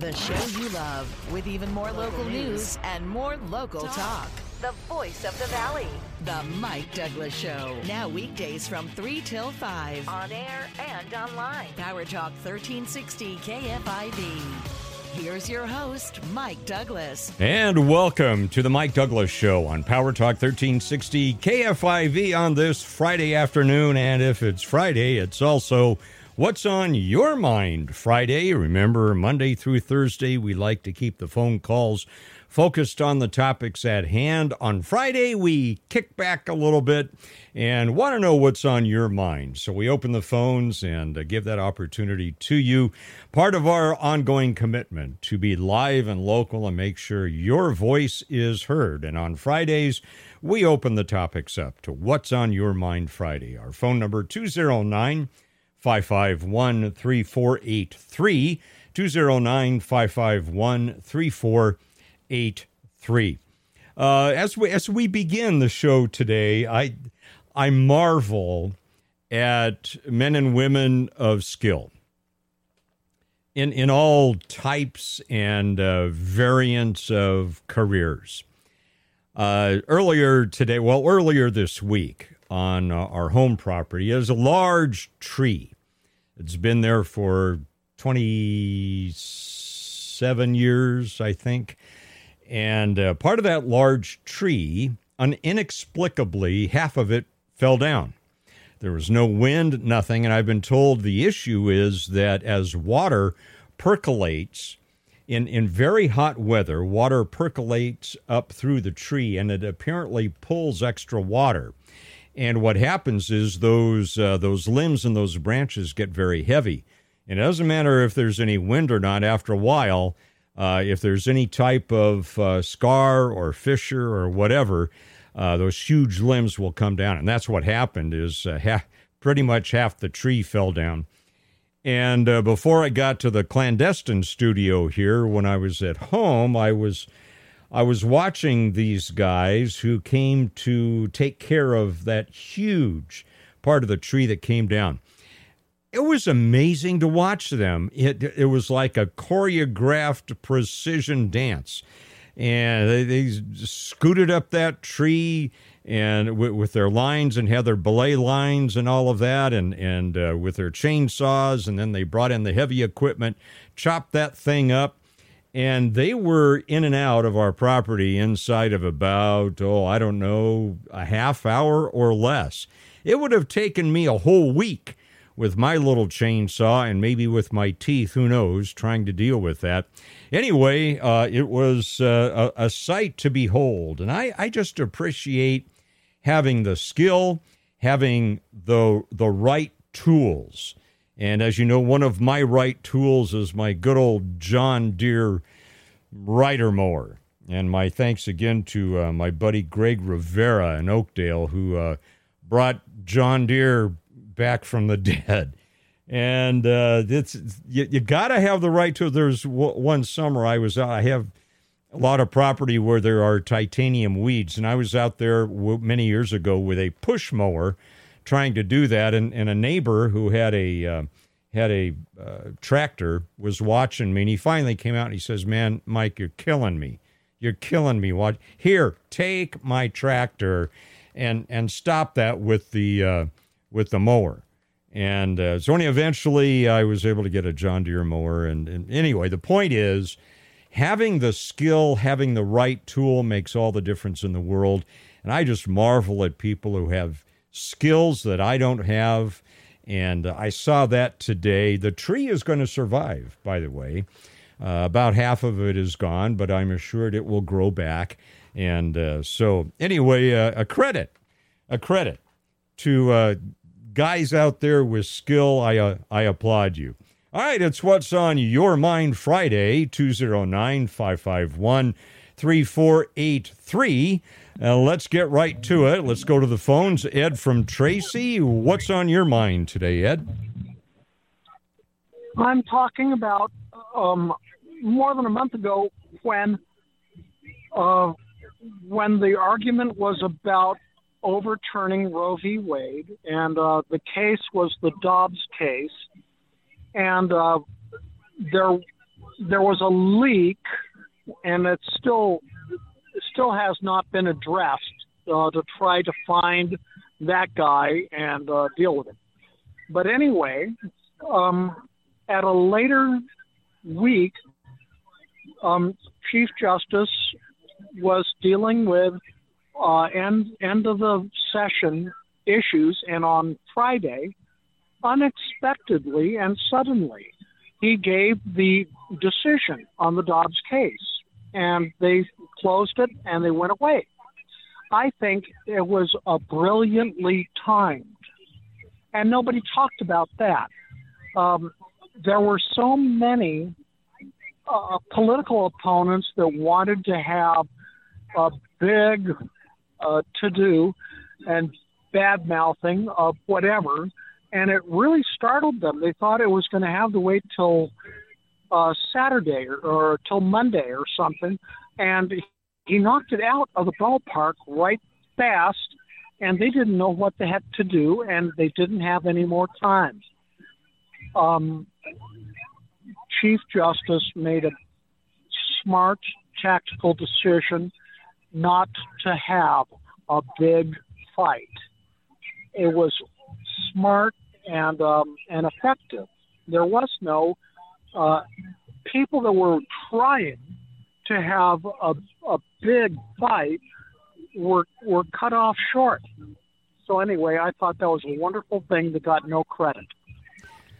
The show you love with even more local news and more local talk. The voice of the valley. The Mike Douglass Show. Now weekdays from 3 till 5. On air and online. Power Talk 1360 KFIV. Here's your host, Mike Douglass. And welcome to the Mike Douglass Show on Power Talk 1360 KFIV on this Friday afternoon. And if it's Friday, it's also What's on Your Mind Friday. Remember, Monday through Thursday, we like to keep the phone calls focused on the topics at hand. On Friday, we kick back a little bit and want to know what's on your mind. So we open the phones and uh, give that opportunity to you. Part of our ongoing commitment to be live and local and make sure your voice is heard. And on Fridays, we open the topics up to What's on Your Mind Friday. Our phone number 209 551 3483. 209 551 3483. Uh, as we as we begin the show today, I I marvel at men and women of skill in in all types and uh, variants of careers. Uh, earlier today, well, earlier this week on uh, our home property is a large tree. It's been there for 27 years, I think. And uh, part of that large tree, un- inexplicably, half of it fell down. There was no wind, nothing. And I've been told the issue is that as water percolates, in, in very hot weather, water percolates up through the tree and it apparently pulls extra water. And what happens is those uh, those limbs and those branches get very heavy. And it doesn't matter if there's any wind or not. After a while, uh, if there's any type of uh, scar or fissure or whatever, uh, those huge limbs will come down. And that's what happened. Is uh, half, pretty much half the tree fell down. And uh, before I got to the clandestine studio here, when I was at home, I was I was watching these guys who came to take care of that huge part of the tree that came down. It was amazing to watch them. It it was like a choreographed precision dance, and they, they scooted up that tree and with, their lines and had their belay lines and all of that, and and uh, with their chainsaws, and then they brought in the heavy equipment, chopped that thing up, and they were in and out of our property inside of about oh I don't know a half hour or less. It would have taken me a whole week with my little chainsaw and maybe with my teeth, who knows, trying to deal with that. Anyway, uh, it was uh, a, a, sight to behold, and I, I just appreciate having the skill, having the the right tools. And as you know, one of my right tools is my good old John Deere rider mower. And my thanks again to uh, my buddy Greg Rivera in Oakdale, who uh, brought John Deere back from the dead. And uh, it's you, you got to have the right tool. There's w- one summer I was. I have a lot of property where there are titanium weeds. And I was out there many years ago with a push mower trying to do that. And, and a neighbor who had a, uh, had a uh, tractor was watching me. And he finally came out and he says, Man, Mike, you're killing me. You're killing me. Watch here, take my tractor and, and stop that with the, uh, with the mower. And uh, so only eventually I was able to get a John Deere mower. And, and anyway, the point is, having the skill, having the right tool makes all the difference in the world. And I just marvel at people who have skills that I don't have. And I saw that today. The tree is going to survive, by the way. Uh, about half of it is gone, but I'm assured it will grow back. And uh, so, anyway, uh, a credit, a credit to uh, guys out there with skill. I, uh, I applaud you. All right, it's What's on Your Mind Friday, 209 551 3483. Uh, let's get right to it. Let's go to the phones. Ed from Tracy, what's on your mind today, Ed? I'm talking about um, more than a month ago when uh, when the argument was about overturning Roe v. Wade, and uh, the case was the Dobbs case and uh, there there was a leak, and it's still still has not been addressed uh, to try to find that guy and uh, deal with it. But anyway, um, at a later week, um, Chief Justice was dealing with uh, end end of the session issues, and on Friday, unexpectedly and suddenly, he gave the decision on the Dobbs case, and they closed it and they went away. I think it was a brilliantly timed, and nobody talked about that. Um, there were so many uh, political opponents that wanted to have a big uh, to do and bad mouthing of whatever, and it really startled them. They thought it was going to have to wait till uh, Saturday or, or till Monday or something, and he knocked it out of the ballpark right fast, and they didn't know what the heck to do, and they didn't have any more time. Um, Chief Justice made a smart, tactical decision not to have a big fight. It was smart and um, and effective. There was no uh, people that were trying to have a, a big fight were were cut off short. So anyway, I thought that was a wonderful thing that got no credit.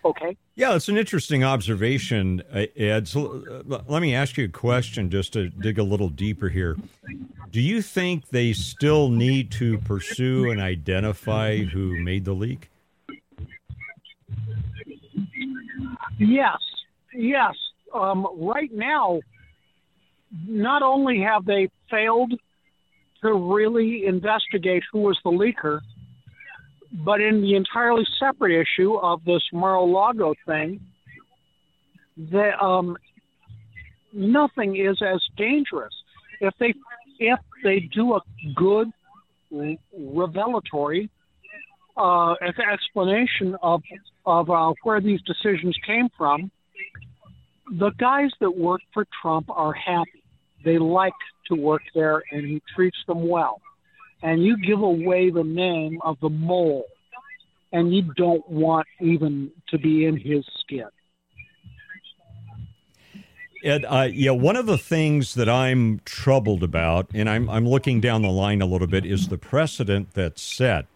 Okay. Yeah, it's an interesting observation, uh, Ed. So uh, let me ask you a question just to dig a little deeper here. Do you think they still need to pursue and identify who made the leak? Yes, yes. Um, right now, not only have they failed to really investigate who was the leaker, but in the entirely separate issue of this Mar-a-Lago thing, the, um, nothing is as dangerous. If they if they do a good revelatory uh, explanation of of uh, where these decisions came from, the guys that work for Trump are happy. They like to work there, and he treats them well and you give away the name of the mole, and you don't want even to be in his skin. Ed, uh, yeah, one of the things that I'm troubled about, and I'm I'm looking down the line a little bit, is the precedent that's set.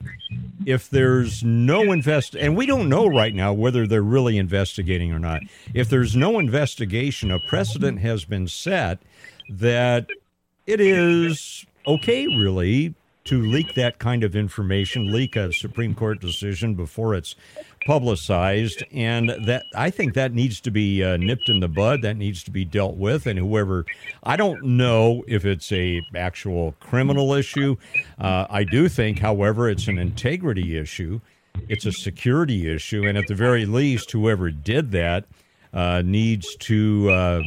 If there's no invest, and we don't know right now whether they're really investigating or not. If there's no investigation, a precedent has been set that it is okay, really, to leak that kind of information, leak a Supreme Court decision before it's publicized, and that I think that needs to be uh, nipped in the bud. That needs to be dealt with, and whoever I don't know if it's a actual criminal issue. Uh, I do think, however, it's an integrity issue. It's a security issue, and at the very least, whoever did that uh, needs to uh,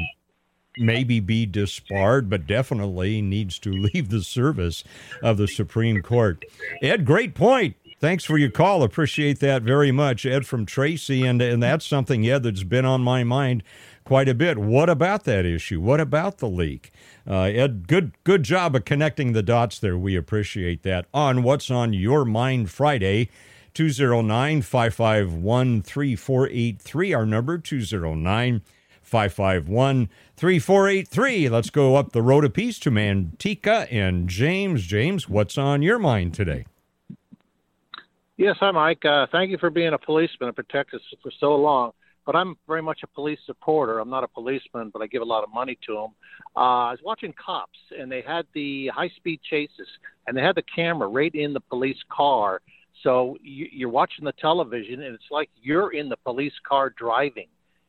maybe be disbarred, but definitely needs to leave the service of the Supreme Court. Ed, great point. Thanks for your call. Appreciate that very much, Ed from Tracy. And, and that's something, Ed, that's been on my mind quite a bit. What about that issue? What about the leak? Uh, Ed, good good job of connecting the dots there. We appreciate that. On What's on Your Mind Friday, 209 551 3483, our number 209 551 3483. Let's go up the road a piece to Manteca and James. James, what's on your mind today? Yes, hi, Mike. Uh, thank you for being a policeman and protect us for so long. But I'm very much a police supporter. I'm not a policeman, but I give a lot of money to them. Uh, I was watching Cops, and they had the high speed chases, and they had the camera right in the police car. So you, you're watching the television, and it's like you're in the police car driving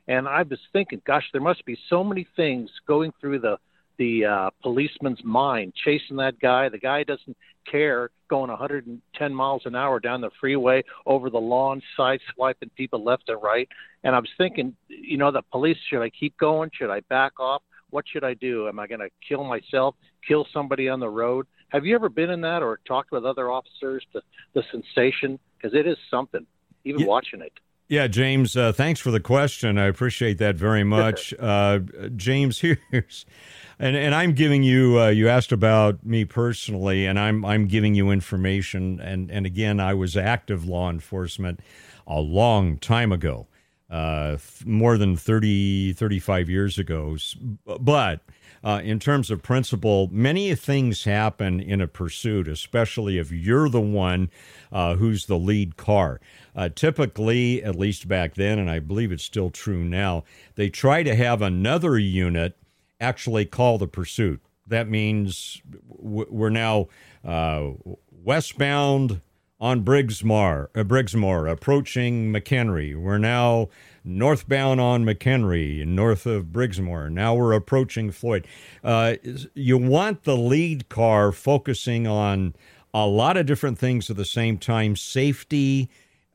and I was thinking, gosh, there must be so many things going through the the uh, policeman's mind, chasing that guy. The guy doesn't care going 110 miles an hour down the freeway over the lawn, side swiping people left and right. And I was thinking, you know, the police, should I keep going? Should I back off? What should I do? Am I going to kill myself, kill somebody on the road? Have you ever been in that or talked with other officers? The, the sensation, because it is something, even yeah. watching it. Yeah, James, uh, thanks for the question. I appreciate that very much. Uh, James, here's. And, and I'm giving you. Uh, you asked about me personally, and I'm I'm giving you information. And and again, I was active law enforcement a long time ago, uh, more than 30, 35 years ago. But uh, in terms of principle, many things happen in a pursuit, especially if you're the one uh, who's the lead car. Uh, typically, at least back then, and I believe it's still true now, they try to have another unit actually call the pursuit. That means we're now uh, westbound on Briggsmore, uh, Briggsmore, approaching McHenry. We're now northbound on McHenry, north of Briggsmore. Now we're approaching Floyd. Uh, you want the lead car focusing on a lot of different things at the same time safety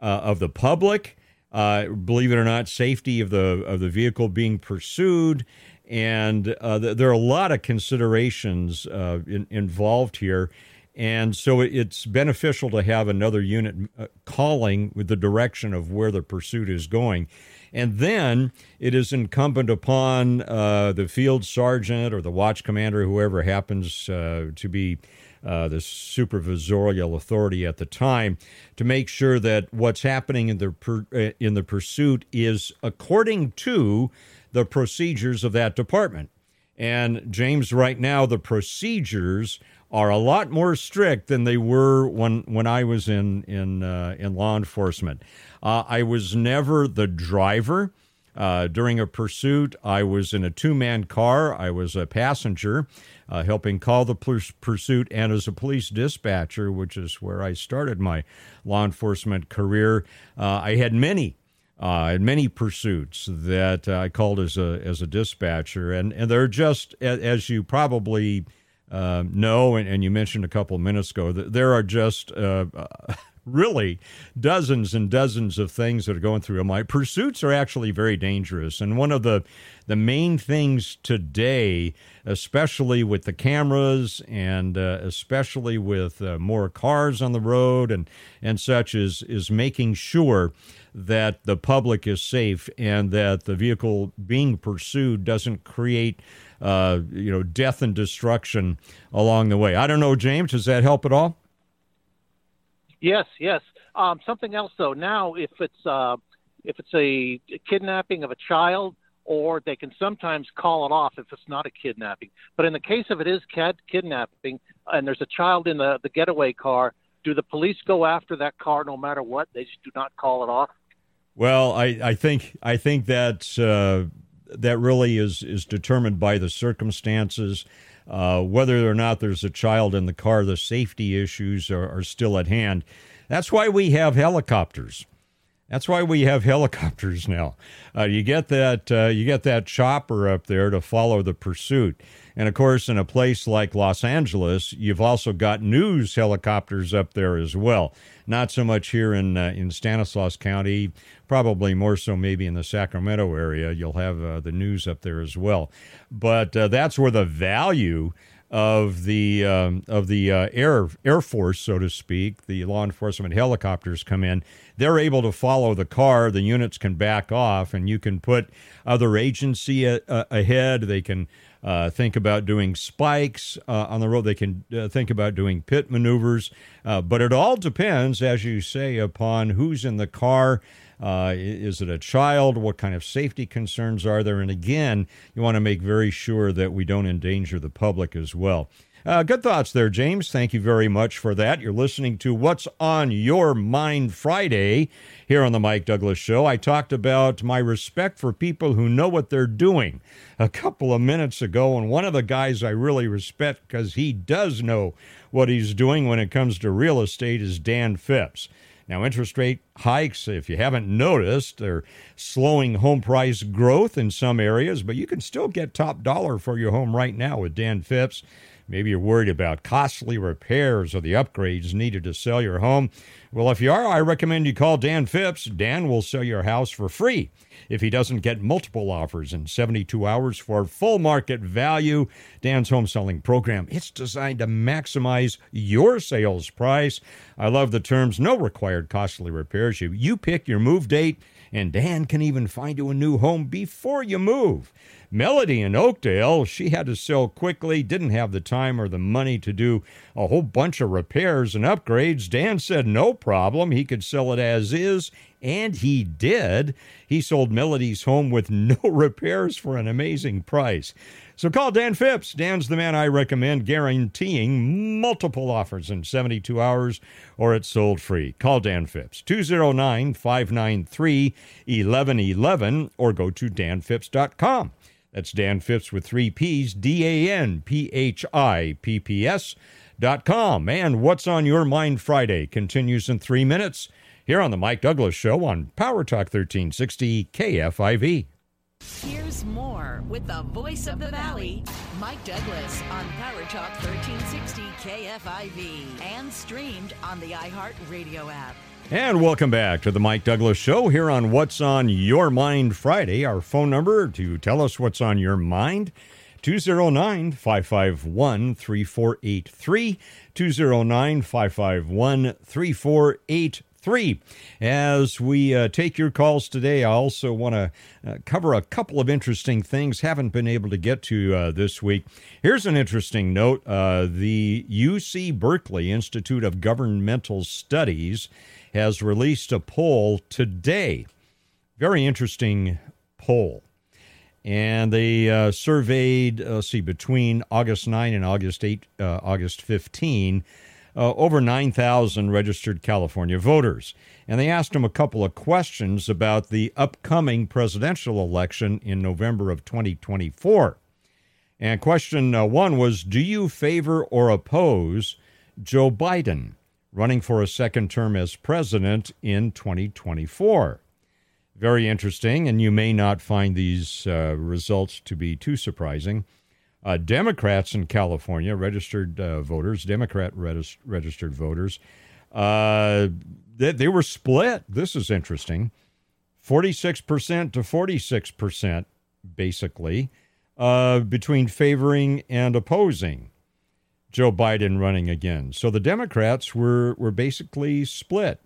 of the public. Uh, believe it or not, safety of the of the vehicle being pursued, and uh, th- there are a lot of considerations uh, in, involved here. And so it's beneficial to have another unit uh, calling with the direction of where the pursuit is going. And then it is incumbent upon uh, the field sergeant or the watch commander, whoever happens uh, to be uh, the supervisorial authority at the time, to make sure that what's happening in the per, uh, in the pursuit is according to the procedures of that department. And James, right now, the procedures are a lot more strict than they were when when I was in in uh, in law enforcement. Uh, I was never the driver. Uh, during a pursuit, I was in a two man car. I was a passenger, uh, helping call the pursuit, and as a police dispatcher, which is where I started my law enforcement career, uh, I had many uh, and many pursuits that uh, I called as a as a dispatcher, and and they're just as you probably uh, know, and, and, you mentioned a couple of minutes ago, there are just uh, really dozens and dozens of things that are going through my pursuits are actually very dangerous and one of the the main things today especially with the cameras and uh, especially with uh, more cars on the road and and such is is making sure that the public is safe and that the vehicle being pursued doesn't create uh, you know, death and destruction along the way. I don't know, James. Does that help at all? Yes, yes. Um, something else though. Now, if it's uh, if it's a kidnapping of a child, or they can sometimes call it off if it's not a kidnapping. But in the case of it is kid- kidnapping, and there's a child in the the getaway car, do the police go after that car no matter what? They just do not call it off. Well, I, I think I think that uh, that really is is determined by the circumstances. Uh, whether or not there's a child in the car, the safety issues are, are still at hand. That's why we have helicopters. That's why we have helicopters now. Uh, you get that uh, you get that chopper up there to follow the pursuit. And of course, in a place like Los Angeles, you've also got news helicopters up there as well. Not so much here in uh, in Stanislaus County, probably more so maybe in the Sacramento area. You'll have uh, the news up there as well. But uh, that's where the value of the um, of the uh, air air force, so to speak, the law enforcement helicopters come in. They're able to follow the car. The units can back off, and you can put other agency a- a- ahead. They can uh, think about doing spikes uh, on the road. They can uh, think about doing pit maneuvers. Uh, but it all depends, as you say, upon who's in the car. Uh, is it a child? What kind of safety concerns are there? And again, you want to make very sure that we don't endanger the public as well. Uh, good thoughts there, James. Thank you very much for that. You're listening to What's on Your Mind Friday here on the Mike Douglass Show. I talked about my respect for people who know what they're doing a couple of minutes ago, and one of the guys I really respect because he does know what he's doing when it comes to real estate is Dan Phipps. Now, interest rate hikes, if you haven't noticed, they're slowing home price growth in some areas, but you can still get top dollar for your home right now with Dan Phipps. Maybe you're worried about costly repairs or the upgrades needed to sell your home. Well, if you are, I recommend you call Dan Phipps. Dan will sell your house for free if he doesn't get multiple offers in 72 hours for full market value. Dan's home selling program. It's designed to maximize your sales price. I love the terms no required costly repairs. You you pick your move date and Dan can even find you a new home before you move. Melody in Oakdale, she had to sell quickly, didn't have the time or the money to do a whole bunch of repairs and upgrades. Dan said no problem. He could sell it as is, and he did. He sold Melody's home with no repairs for an amazing price. So call Dan Phipps. Dan's the man I recommend, guaranteeing multiple offers in 72 hours or it's sold free. Call Dan Phipps, 209 593 1111, or go to danphipps.com. That's Dan Phipps with three P's, D A N P H I P P S dot com. And What's on Your Mind Friday continues in three minutes here on The Mike Douglass Show on Power Talk 1360 KFIV. Here's more with the voice of the valley, Mike Douglass on Power Talk 1360 KFIV and streamed on the iHeartRadio app. And welcome back to the Mike Douglass Show here on What's on Your Mind Friday. Our phone number to tell us what's on your mind 209 551 3483. 209 551 3483. As we uh, take your calls today, I also want to uh, cover a couple of interesting things haven't been able to get to uh, this week. Here's an interesting note uh, the UC Berkeley Institute of Governmental Studies has released a poll today. Very interesting poll. And they uh, surveyed, uh, see, between August 9 and August 8, uh, August 15, uh, over 9,000 registered California voters. And they asked them a couple of questions about the upcoming presidential election in November of 2024. And question uh, one was Do you favor or oppose Joe Biden? Running for a second term as president in 2024. Very interesting, and you may not find these uh, results to be too surprising. Uh, Democrats in California, registered uh, voters, Democrat regis- registered voters, uh, they, they were split. This is interesting 46% to 46%, basically, uh, between favoring and opposing. Joe Biden running again. So the Democrats were, were basically split.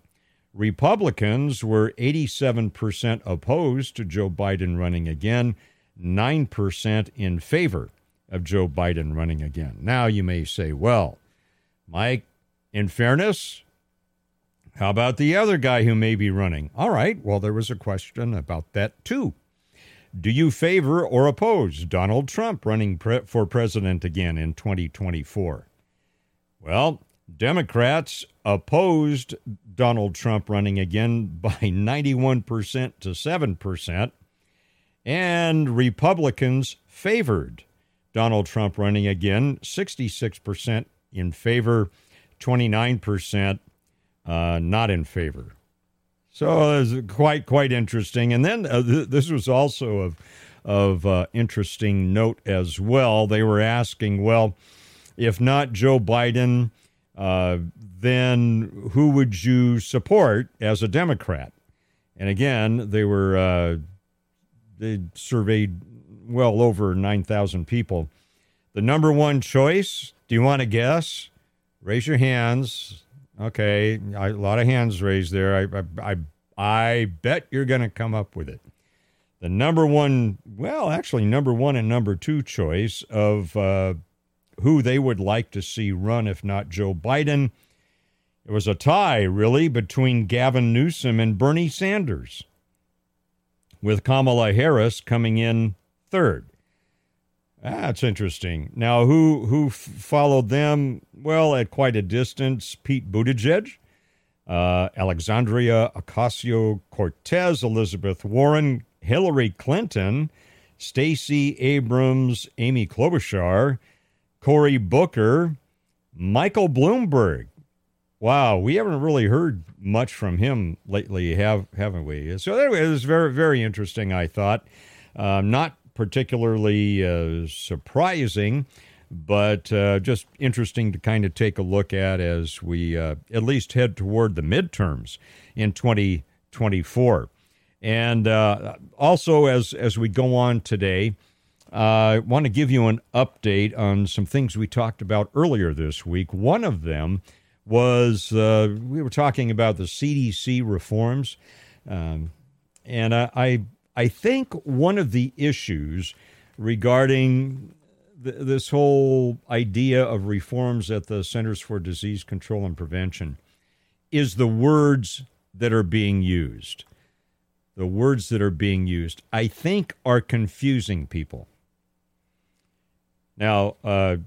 Republicans were 87% opposed to Joe Biden running again, 9% in favor of Joe Biden running again. Now you may say, well, Mike, in fairness, how about the other guy who may be running? All right, well, there was a question about that too. Do you favor or oppose Donald Trump running pre- for president again in 2024? Well, Democrats opposed Donald Trump running again by 91% to 7%, and Republicans favored Donald Trump running again, 66% in favor, 29% uh, not in favor. So it's quite quite interesting. And then uh, th- this was also of of uh, interesting note as well. They were asking, well, if not Joe Biden, uh, then who would you support as a Democrat? And again, they were uh, they surveyed well over nine thousand people. The number one choice. Do you want to guess? Raise your hands. Okay, a lot of hands raised there. I, I, I, I bet you're going to come up with it. The number one, well, actually, number one and number two choice of uh, who they would like to see run, if not Joe Biden. It was a tie, really, between Gavin Newsom and Bernie Sanders, with Kamala Harris coming in third. That's interesting. Now, who who followed them? Well, at quite a distance, Pete Buttigieg, uh, Alexandria Ocasio Cortez, Elizabeth Warren, Hillary Clinton, Stacey Abrams, Amy Klobuchar, Cory Booker, Michael Bloomberg. Wow, we haven't really heard much from him lately, have haven't we? So anyway, it was very very interesting. I thought, uh, not particularly uh, surprising but uh, just interesting to kind of take a look at as we uh, at least head toward the midterms in 2024. And uh, also, as as we go on today, I want to give you an update on some things we talked about earlier this week. One of them was uh, we were talking about the CDC reforms, um, and I I think one of the issues regarding th- this whole idea of reforms at the Centers for Disease Control and Prevention is the words that are being used. The words that are being used, I think, are confusing people. Now, uh,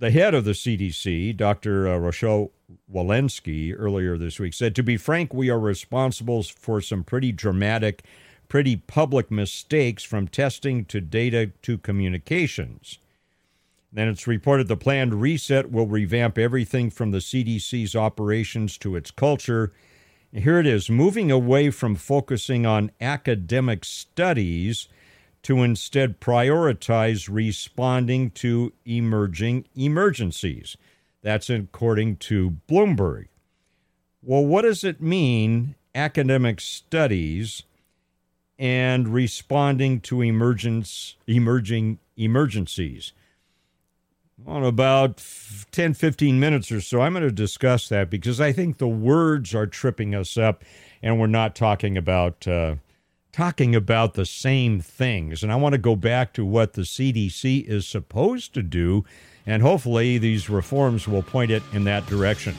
the head of the CDC, Dr. Uh, Rochelle Walensky, earlier this week said, To be frank, we are responsible for some pretty dramatic, pretty public mistakes from testing to data to communications. Then it's reported the planned reset will revamp everything from the CDC's operations to its culture. Here it is moving away from focusing on academic studies to instead prioritize responding to emerging emergencies. That's according to Bloomberg. Well, what does it mean, academic studies and responding to emergence, emerging emergencies? On about 10, 15 minutes or so, I'm going to discuss that because I think the words are tripping us up and we're not talking about. Uh, talking about the same things. And I want to go back to what the CDC is supposed to do, and hopefully these reforms will point it in that direction.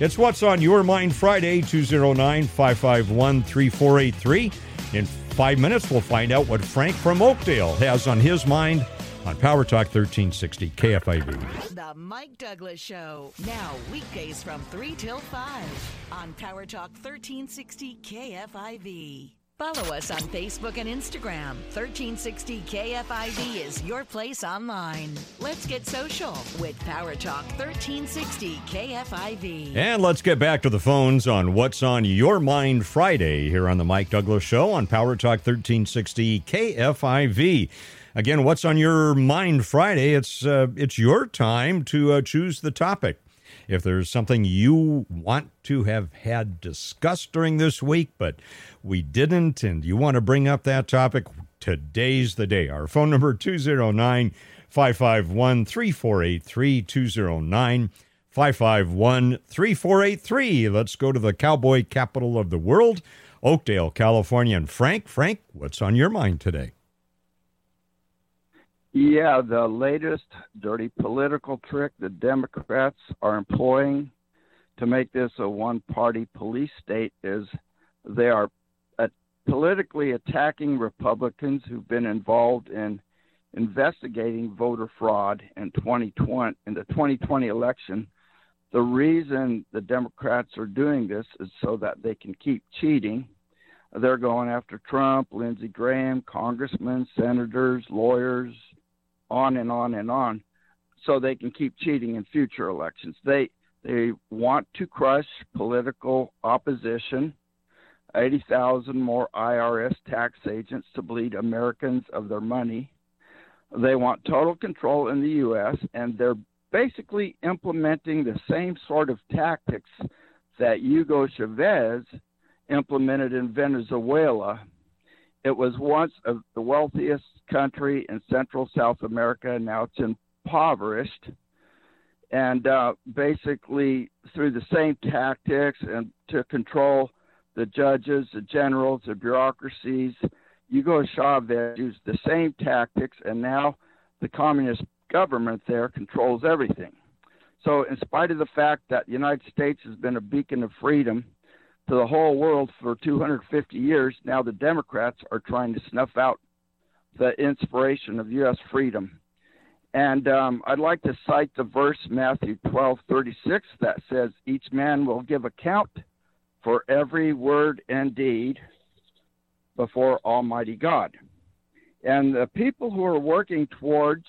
It's What's on Your Mind Friday, 209 551 3483. Five minutes, we'll find out what Frank from Oakdale has on his mind on Power Talk 1360 KFIV. The Mike Douglass Show. Now, weekdays from 3 till 5 on Power Talk 1360 KFIV. Follow us on Facebook and Instagram. 1360 KFIV is your place online. Let's get social with Power Talk 1360 KFIV. And let's get back to the phones on What's on Your Mind Friday here on the Mike Douglass Show on Power Talk 1360 KFIV. Again, What's on Your Mind Friday? It's uh, it's your time to uh, choose the topic. If there's something you want to have had discussed during this week, but we didn't, and you want to bring up that topic, today's the day. Our phone number 209 551 3483 209 551 3483. Let's go to the cowboy capital of the world, Oakdale, California. And Frank, Frank, what's on your mind today? Yeah, the latest dirty political trick the Democrats are employing to make this a one party police state is they are uh, politically attacking Republicans who've been involved in investigating voter fraud in 2020 in the 2020 election. The reason the Democrats are doing this is so that they can keep cheating. They're going after Trump, Lindsey Graham, congressmen, senators, lawyers, on and on and on, so they can keep cheating in future elections. They they want to crush political opposition. 80,000 more IRS tax agents to bleed Americans of their money. They want total control in the U.S., and they're basically implementing the same sort of tactics that Hugo Chavez implemented in Venezuela. It was once a, the wealthiest country in Central South America. Now it's impoverished. And uh, basically, through the same tactics and to control the judges, the generals, the bureaucracies, Hugo Chavez used the same tactics, and now the communist government there controls everything. So, in spite of the fact that the United States has been a beacon of freedom to the whole world for 250 years, now the Democrats are trying to snuff out the inspiration of U.S. freedom. And um, I'd like to cite the verse Matthew 12:36 that says, "Each man will give account for every word and deed before Almighty God." And the people who are working towards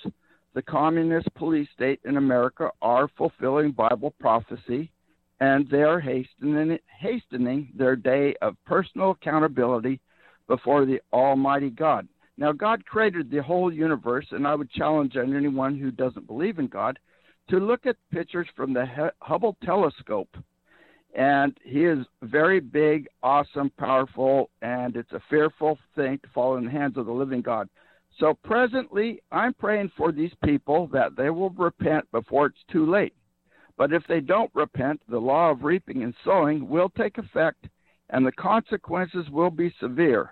the communist police state in America are fulfilling Bible prophecy, and they are hastening, hastening their day of personal accountability before the Almighty God. Now, God created the whole universe, and I would challenge anyone who doesn't believe in God to look at pictures from the Hubble telescope. And he is very big, awesome, powerful, and it's a fearful thing to fall in the hands of the living God. So presently, I'm praying for these people that they will repent before it's too late. But if they don't repent, the law of reaping and sowing will take effect, and the consequences will be severe.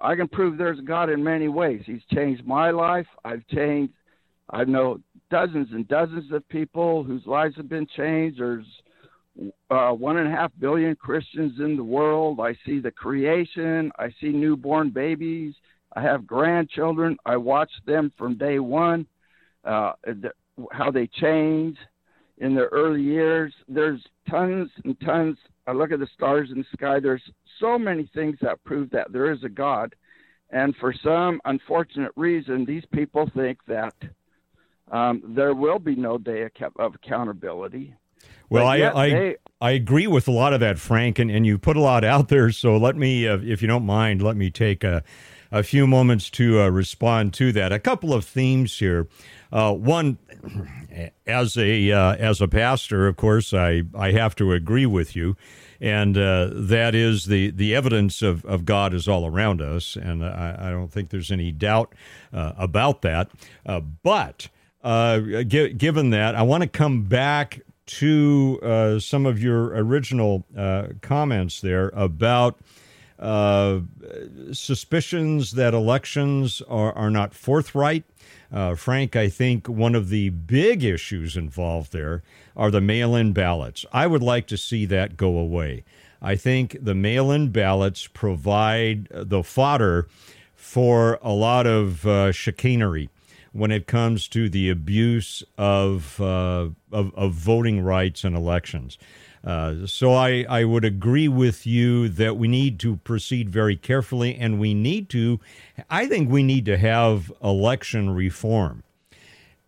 I can prove there's God in many ways. He's changed my life. I've changed. I know dozens and dozens of people whose lives have been changed. There's uh, one and a half billion Christians in the world. I see the creation. I see newborn babies. I have grandchildren. I watch them from day one, uh, how they change in their early years. There's tons and tons. I look at the stars in the sky. There's so many things that prove that there is a God. And for some unfortunate reason, these people think that um, there will be no day of accountability. Well, I I, they, I agree with a lot of that, Frank, and, and you put a lot out there. So let me, uh, if you don't mind, let me take a, a few moments to uh, respond to that. A couple of themes here. Uh, one, as a uh, as a pastor, of course, I, I have to agree with you and uh, that is the the evidence of, of God is all around us, and I, I don't think there's any doubt uh, about that. Uh, but g- given that, I want to come back to some of your original comments there about. Suspicions that elections are, are not forthright. Frank, I think one of the big issues involved there are the mail in ballots. I would like to see that go away. I think the mail in ballots provide the fodder for a lot of uh, chicanery when it comes to the abuse of, uh, of, of, voting rights and elections. Uh, so I, I would agree with you that we need to proceed very carefully and we need to, I think we need to have election reform.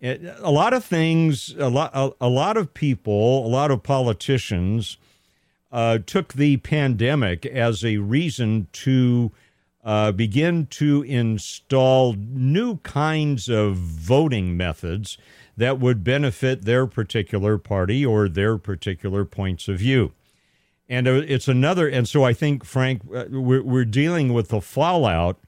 A lot of things, a lot, a, a, lot of people, a lot of politicians uh, took the pandemic as a reason to uh, begin to install new kinds of voting methods that would benefit their particular party or their particular points of view. And uh, it's another, and so I think, Frank, uh, we're, dealing with the fallout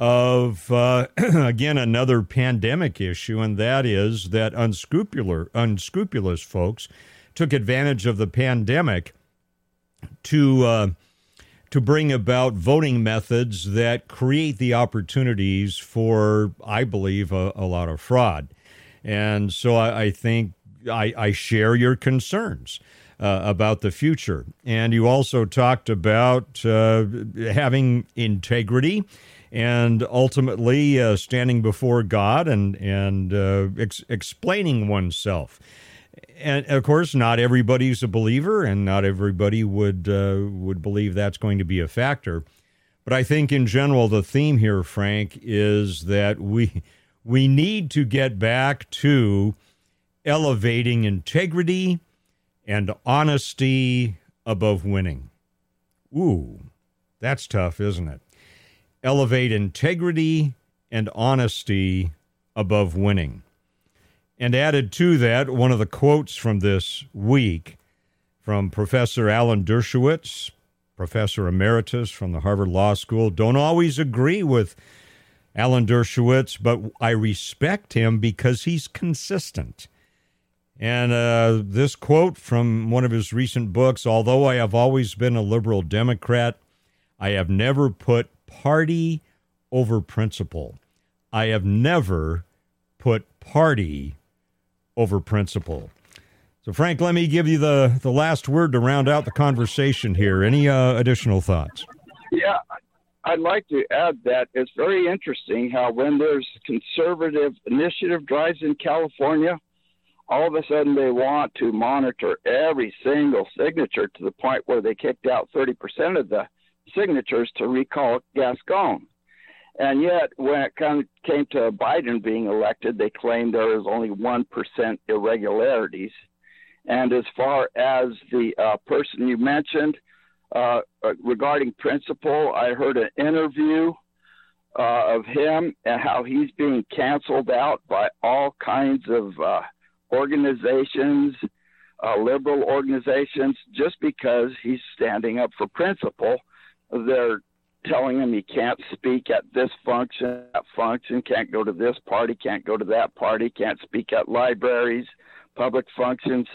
of uh, again another pandemic issue, and that is that unscrupulous unscrupulous folks took advantage of the pandemic to uh, to bring about voting methods that create the opportunities for, I believe, a, a lot of fraud. And so I, I think I, I, share your concerns. Uh, about the future. And you also talked about uh, having integrity and ultimately uh, standing before God and and uh, ex- explaining oneself. And of course, not everybody's a believer, and not everybody would uh, would believe that's going to be a factor. But I think, in general, the theme here, Frank, is that we we need to get back to elevating integrity and honesty above winning. Ooh, that's tough, isn't it? elevate integrity and honesty above winning. And added to that, one of the quotes from this week from Professor Alan Dershowitz, professor emeritus from the Harvard Law School. Don't always agree with Alan Dershowitz, but I respect him because he's consistent. And uh, this quote from one of his recent books Although I have always been a liberal Democrat, I have never put party over principle. I have never put party over principle. So, Frank, let me give you the, the last word to round out the conversation here. Any uh, additional thoughts? Yeah, I'd like to add that it's very interesting how when there's conservative initiative drives in California, all of a sudden they want to monitor every single signature to the point where they kicked out 30% of the signatures to recall Gascon. And yet, when it came to Biden being elected, they claimed there was only 1% irregularities. And as far as the uh, person you mentioned uh, uh, regarding principle, I heard an interview uh, of him and how he's being canceled out by all kinds of uh, organizations, uh, liberal organizations, just because he's standing up for principle. They're telling him he can't speak at this function, that function, can't go to this party, can't go to that party, can't speak at libraries, public functions.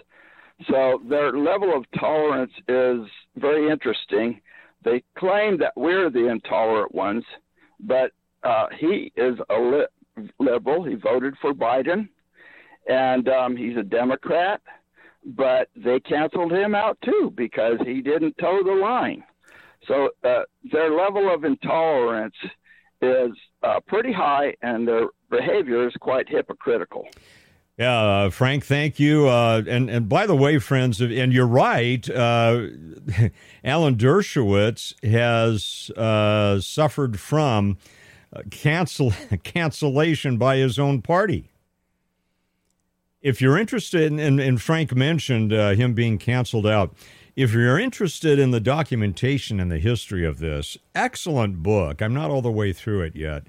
So their level of tolerance is very interesting. They claim that we're the intolerant ones, but uh, he is a li- liberal. He voted for Biden, and um, he's a Democrat. But they canceled him out too because he didn't toe the line. So uh, their level of intolerance is uh, pretty high, and their behavior is quite hypocritical. Yeah, uh, Frank, thank you. Uh, and and by the way, friends, and you're right. Uh, Alan Dershowitz has uh, suffered from cancel cancellation by his own party. If you're interested, in, and, and Frank mentioned uh, him being canceled out. If you're interested in the documentation and the history of this, excellent book. I'm not all the way through it yet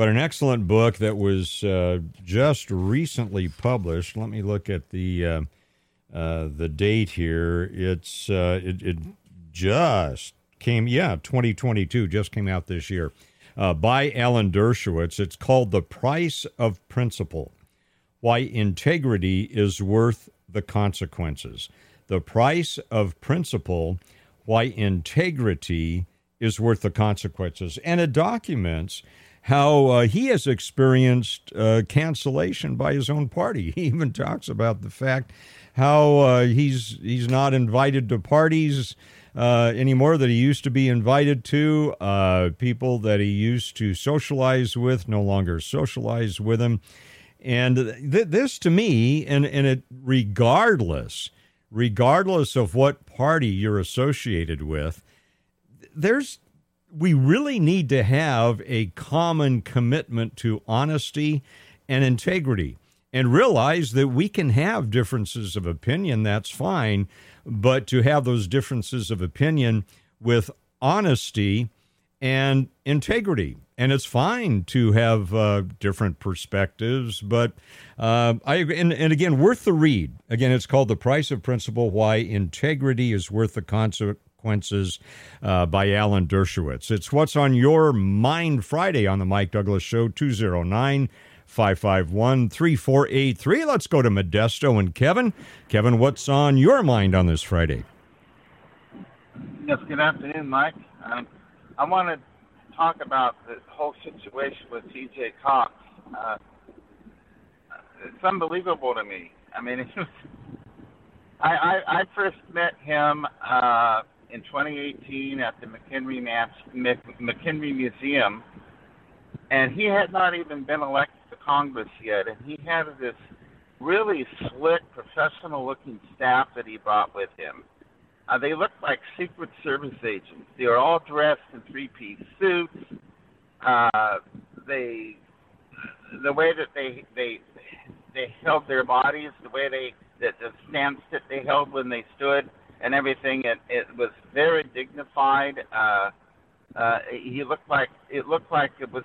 but an excellent book that was uh, just recently published. Let me look at the uh, uh, the date here. It's uh, it, it, just came, yeah, 2022, just came out this year uh, by Alan Dershowitz. It's called "The Price of Principle: Why Integrity is Worth the Consequences." The price of principle, why integrity is worth the consequences, and it documents how uh, he has experienced uh, cancellation by his own party. He even talks about the fact how uh, he's he's not invited to parties uh, anymore that he used to be invited to. Uh, people that he used to socialize with no longer socialize with him. And th- this, to me, and and it regardless, regardless of what party you're associated with, there's we really need to have a common commitment to honesty and integrity and realize that we can have differences of opinion, that's fine, but to have those differences of opinion with honesty and integrity. And it's fine to have uh, different perspectives, but uh, I and, and again, worth the read. Again, it's called The Price of Principle Why Integrity is Worth the Consequences uh, by Alan Dershowitz. It's What's on Your Mind Friday on the Mike Douglass Show, 209 551 3483. Let's go to Modesto and Kevin. Kevin, what's on your mind on this Friday? Yes, good afternoon, Mike. Um, I want to talk about the whole situation with TJ Cox. Uh, it's unbelievable to me. I mean, I, I, I first met him uh, in 2018 at the McHenry, McHenry Museum, and he had not even been elected to Congress yet, and he had this really slick, professional-looking staff that he brought with him. Uh, they looked like Secret Service agents. They were all dressed in three-piece suits. Uh, they, the way that they they they held their bodies, the way they that the stance that they held when they stood and everything. It it was very dignified. Uh, uh, he looked like it looked like it was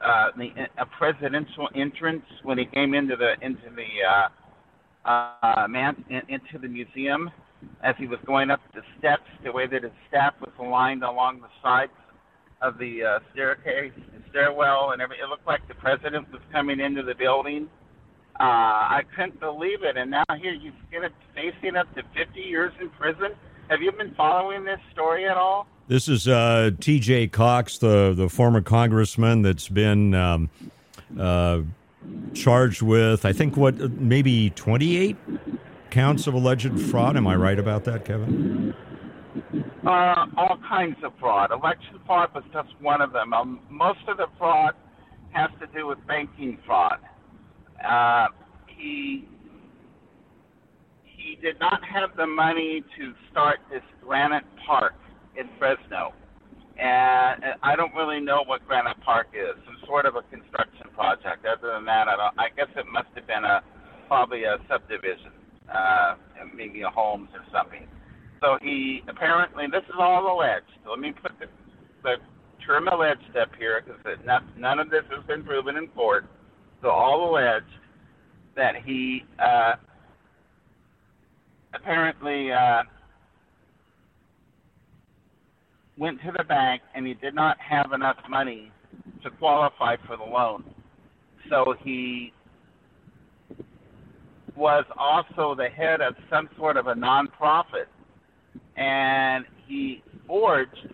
uh, the, a presidential entrance when he came into the into the uh, uh, man in, into the museum as he was going up the steps. The way that his staff was aligned along the sides of the uh, staircase, the stairwell, and everything. It looked like the president was coming into the building. Uh, I couldn't believe it. And now here to facing up to 50 years in prison. Have you been following this story at all? This is uh, T.J. Cox, the the former congressman that's been um, uh, charged with, I think, what maybe 28 counts of alleged fraud. Am I right about that, Kevin? Uh, all kinds of fraud. Election fraud was just one of them. Um, most of the fraud has to do with banking fraud. Uh, he he did not have the money to start this Granite Park in Fresno. And I don't really know what Granite Park is. Some sort of a construction project. Other than that, I don't. I guess it must have been a probably a subdivision, uh, maybe a homes or something. So he apparently this is all alleged. Let me put the, the term alleged up here because none of this has been proven in court. So all alleged that he uh, apparently uh, went to the bank and he did not have enough money to qualify for the loan. So he was also the head of some sort of a nonprofit, and he forged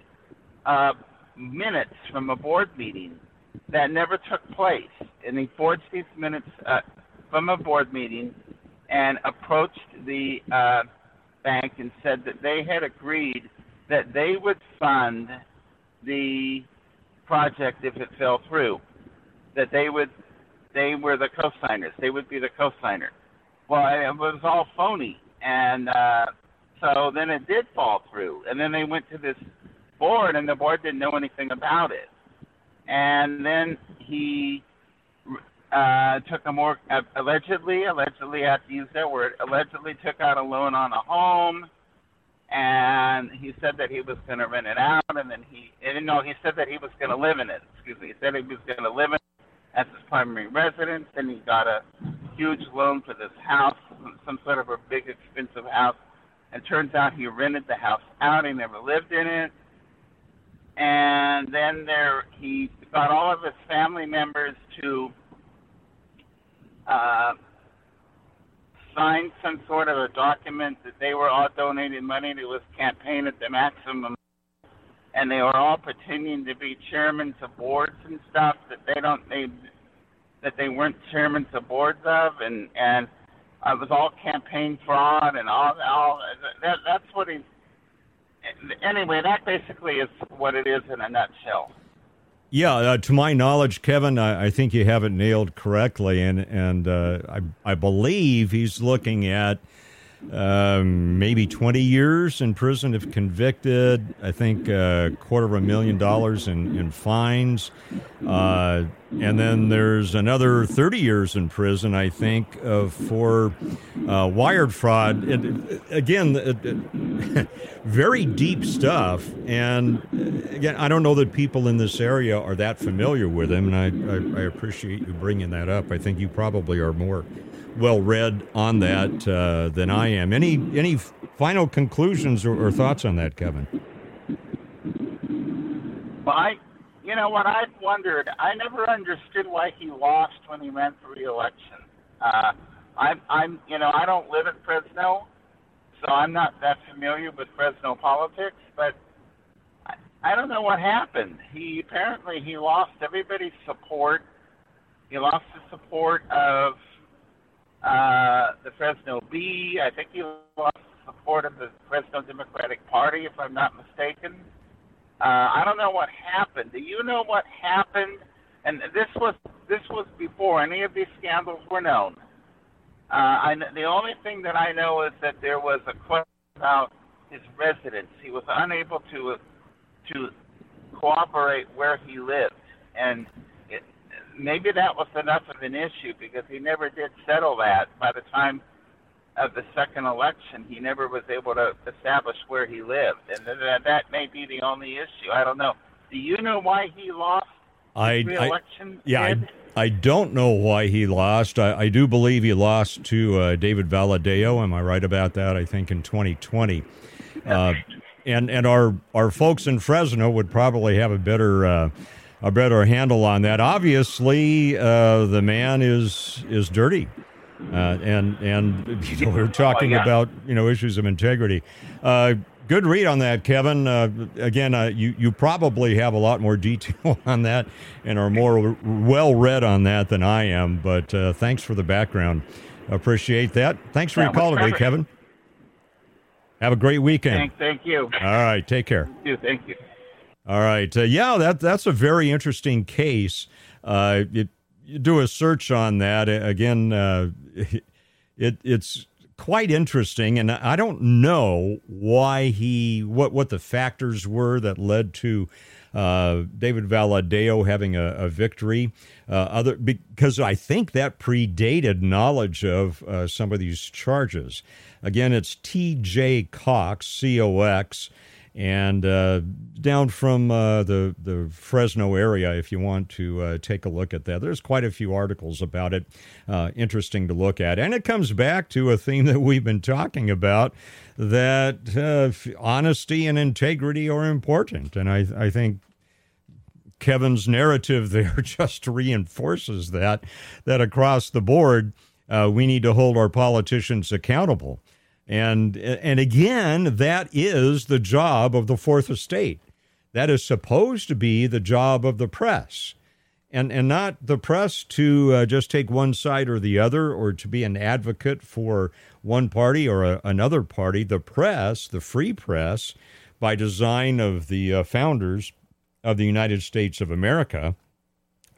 uh, minutes from a board meeting that never took place. And he forged these minutes uh, from a board meeting and approached the uh, bank and said that they had agreed that they would fund the project if it fell through. That they would, they were the co-signers. They would be the co-signer. Well, it was all phony, and uh, so then it did fall through. And then they went to this board, and the board didn't know anything about it. And then he uh, took a more uh, allegedly, allegedly, I have to use that word, allegedly took out a loan on a home, and he said that he was going to rent it out, and then he, and no, he said that he was going to live in it. Excuse me, he said he was going to live in it as his primary residence, and he got a huge loan for this house, some sort of a big expensive house, and turns out he rented the house out. He never lived in it, and then there he got all of his family members to uh, sign some sort of a document that they were all donating money to. His campaign at the maximum, and they were all pretending to be chairmen of boards and stuff that they don't they that they weren't chairmen of boards of, and and it was all campaign fraud and all all that. That's what he. Anyway, that basically is what it is in a nutshell. Yeah, uh, to my knowledge, Kevin, I, I, think you have it nailed correctly, and and uh, I I believe he's looking at um, maybe 20 years in prison if convicted. I think a uh, quarter of a million dollars in, in fines. Uh, and then there's another 30 years in prison, I think, uh, for uh, wired fraud. It, again, it, very deep stuff. And again, I don't know that people in this area are that familiar with him, and I, I, I appreciate you bringing that up. I think you probably are more well read on that uh, than I am. Any any final conclusions or, or, thoughts on that, Kevin? Well, I, you know what I've wondered. I never understood why he lost when he ran for reelection. Uh, I'm, I'm, you know, I don't live in Fresno, so I'm not that familiar with Fresno politics. But I, I don't know what happened. He apparently he lost everybody's support. He lost the support of uh, the Fresno Bee. I think he lost support of the Fresno Democratic Party, if I'm not mistaken. Uh, I don't know what happened. Do you know what happened? And this was this was before any of these scandals were known. Uh, I, the only thing that I know is that there was a question about his residence. He was unable to to cooperate where he lived, and maybe that was enough of an issue because he never did settle that. By the time of the second election, he never was able to establish where he lived, and that, that may be the only issue. I don't know. Do you know why he lost I, I yeah, I, I, don't know why he lost. I, I do believe he lost to uh, David Valadao. Am I right about that? I think in 2020. Uh, and and our our folks in Fresno would probably have a better. Uh, a better handle on that. Obviously, uh, the man is is dirty, uh, and and you know, we're talking oh, yeah. about you know issues of integrity. Uh, good read on that, Kevin. Uh, again, uh, you you probably have a lot more detail on that and are more well read on that than I am. But uh, thanks for the background. Appreciate that. Thanks for yeah, your call today, Kevin. Have a great weekend. Thank, thank you. All right, take care. Thank you. Thank you. All right. Uh, yeah, that that's a very interesting case. Uh, you do a search on that again. Uh, it it's quite interesting, and I don't know why he what what the factors were that led to uh, David Valadao having a, a victory. Uh, other because I think that predated knowledge of uh, some of these charges. Again, it's T.J. Cox, C O X and uh, down from uh, the the Fresno area, if you want to uh, take a look at that, there's quite a few articles about it. Uh, interesting to look at, and it comes back to a theme that we've been talking about that uh, honesty and integrity are important, and I I think Kevin's narrative there just reinforces that that across the board uh, we need to hold our politicians accountable. And and again, that is the job of the fourth estate. That is supposed to be the job of the press. And, and not the press to uh, just take one side or the other or to be an advocate for one party or a, another party. The press, the free press, by design of the uh, founders, of the United States of America.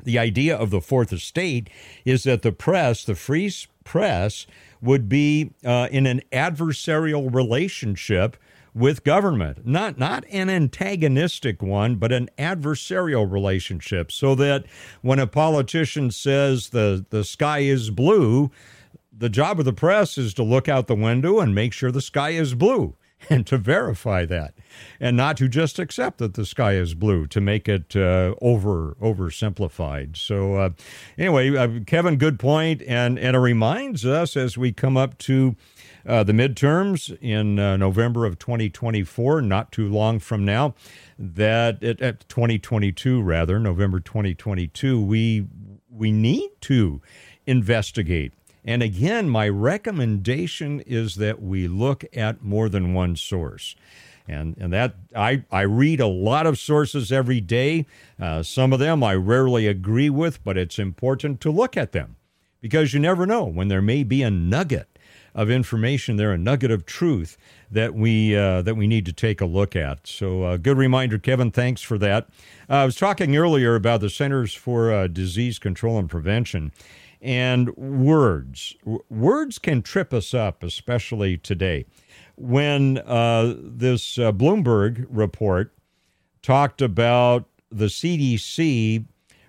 The idea of the fourth estate is that the press, the free press, would be uh, in an adversarial relationship with government. Not not an antagonistic one but an adversarial relationship so that when a politician says the the sky is blue the job of the press is to look out the window and make sure the sky is blue and to verify that, and not to just accept that the sky is blue to make it uh, over oversimplified. So, uh, anyway, uh, Kevin, good point, and and it reminds us as we come up to. Uh, the midterms in uh, November of 2024, not too long from now, that it, at 2022 rather, November 2022, we we need to investigate and again, my recommendation is that we look at more than one source. And, and that I, I read a lot of sources every day. Uh, some of them I rarely agree with, but it's important to look at them because you never know when there may be a nugget of information there, a nugget of truth that we uh, that we need to take a look at. So, uh, good reminder, Kevin. Thanks for that. Uh, I was talking earlier about the Centers for uh, Disease Control and Prevention, and words. W- words can trip us up, especially today. When uh, this uh, Bloomberg report talked about the CDC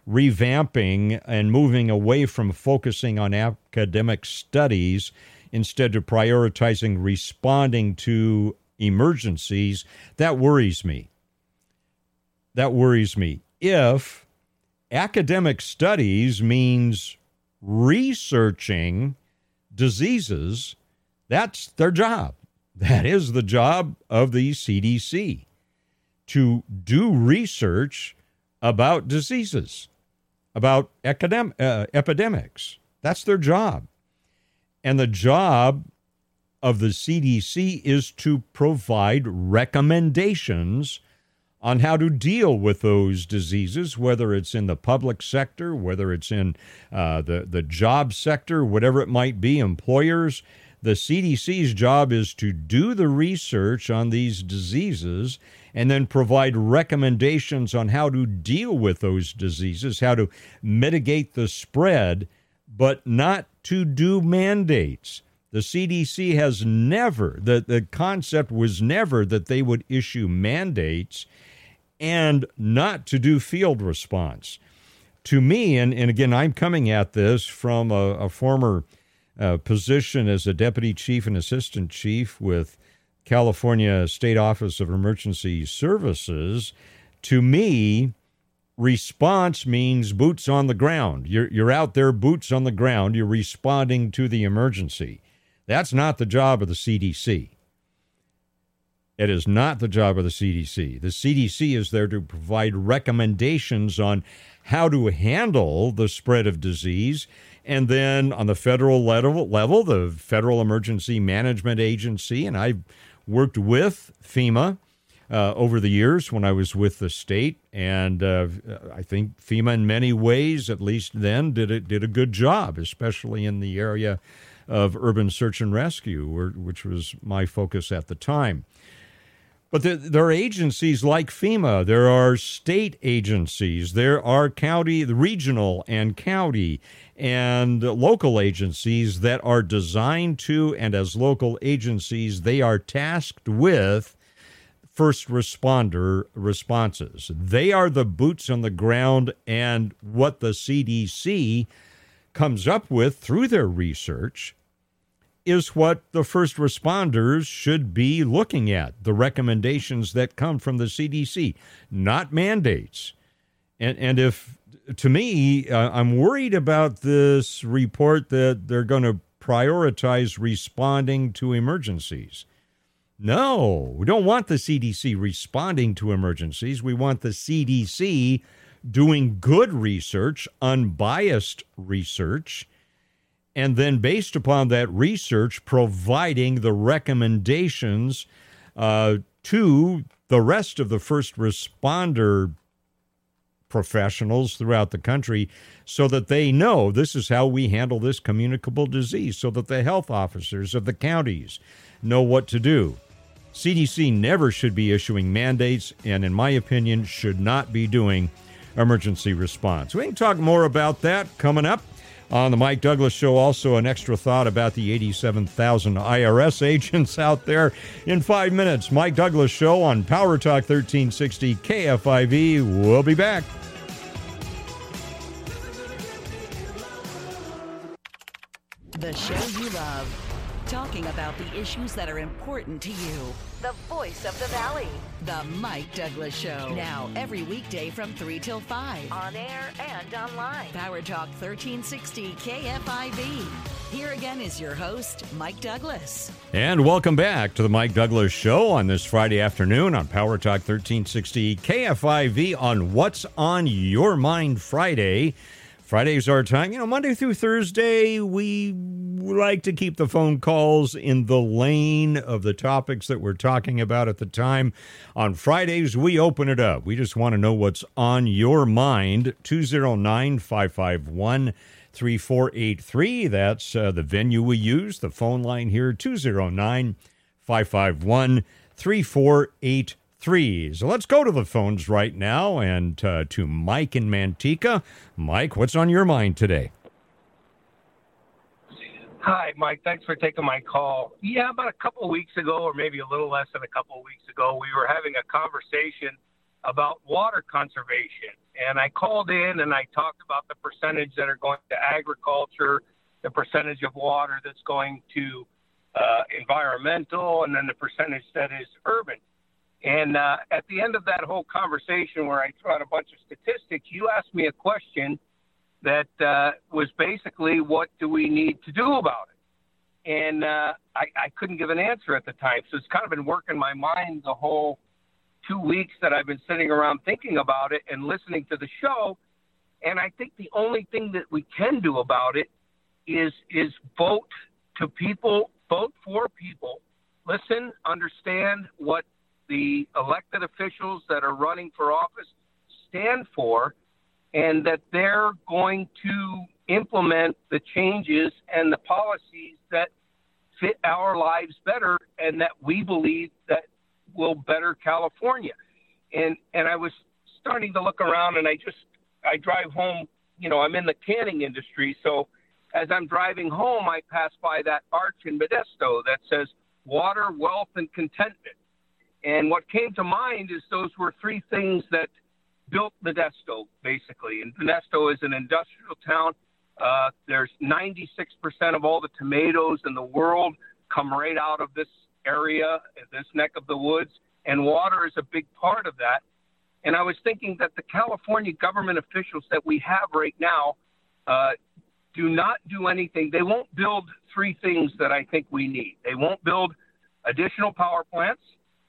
revamping and moving away from focusing on academic studies instead of prioritizing responding to emergencies, that worries me. That worries me. If academic studies means researching diseases. That's their job. That is the job of the CDC to do research about diseases, about uh, epidemics. That's their job. And the job of the CDC is to provide recommendations on how to deal with those diseases, whether it's in the public sector, whether it's in uh, the, the job sector, whatever it might be, employers. The CDC's job is to do the research on these diseases and then provide recommendations on how to deal with those diseases, how to mitigate the spread, but not to do mandates. The CDC has never, the, the concept was never that they would issue mandates and not to do field response. To me, and, and again, I'm coming at this from a, a former uh, position as a deputy chief and assistant chief with California State Office of Emergency Services. To me, response means boots on the ground. You're, you're out there, boots on the ground. You're responding to the emergency. That's not the job of the CDC. It is not the job of the CDC. The CDC is there to provide recommendations on how to handle the spread of disease. And then on the federal level, the Federal Emergency Management Agency, and I've worked with FEMA uh, over the years when I was with the state, and uh, I think FEMA, in many ways, at least then, did it did a good job, especially in the area of urban search and rescue, which was my focus at the time. But there, there, are agencies like FEMA. There are state agencies. There are county, regional, and county and local agencies that are designed to, and as local agencies, they are tasked with first responder responses. They are the boots on the ground, and what the CDC comes up with through their research is what the first responders should be looking at the recommendations that come from the CDC, not mandates. And, and if, to me, uh, I'm worried about this report that they're going to prioritize responding to emergencies. No, we don't want the CDC responding to emergencies. We want the CDC doing good research, unbiased research, and then based upon that research, providing the recommendations uh, to the rest of the first responder professionals throughout the country so that they know this is how we handle this communicable disease, so that the health officers of the counties know what to do. CDC never should be issuing mandates, and in my opinion, should not be doing emergency response. We can talk more about that coming up on the Mike Douglass Show. Also, an extra thought about the 87,000 IRS agents out there in five minutes. Mike Douglass Show on Power Talk 1360 KFIV. We'll be back. The show you love. Talking about the issues that are important to you. The voice of the valley. The Mike Douglass Show. Now, every weekday from 3 till 5. On air and online. Power Talk 1360 KFIV. Here again is your host, Mike Douglass. And welcome back to the Mike Douglass Show on this Friday afternoon on Power Talk 1360 KFIV on What's on Your Mind Friday. Friday's our time. You know, Monday through Thursday, we like to keep the phone calls in the lane of the topics that we're talking about at the time. On Fridays, we open it up. We just want to know what's on your mind. 209 551 3483. That's uh, the venue we use. The phone line here 209 551 3483. So let's go to the phones right now and uh, to Mike in Manteca. Mike, what's on your mind today? Hi, Mike. Thanks for taking my call. Yeah, about a couple of weeks ago, or maybe a little less than a couple of weeks ago, we were having a conversation about water conservation. And I called in and I talked about the percentage that are going to agriculture, the percentage of water that's going to uh, environmental, and then the percentage that is urban. And uh, at the end of that whole conversation, where I threw out a bunch of statistics, you asked me a question that uh, was basically, what do we need to do about it? And uh, I, I couldn't give an answer at the time. So it's kind of been working my mind the whole two weeks that I've been sitting around thinking about it and listening to the show. And I think the only thing that we can do about it is is vote to people, vote for people, listen, understand what the elected officials that are running for office stand for, and that they're going to implement the changes and the policies that fit our lives better and that we believe that will better California. And and I was starting to look around and I just I drive home, you know, I'm in the canning industry, so as I'm driving home I pass by that arch in Modesto that says water, wealth and contentment. And what came to mind is those were three things that built Modesto, basically. And Modesto is an industrial town. Uh, there's 96% of all the tomatoes in the world come right out of this area, this neck of the woods, and water is a big part of that. And I was thinking that the California government officials that we have right now uh, do not do anything. They won't build three things that I think we need. They won't build additional power plants.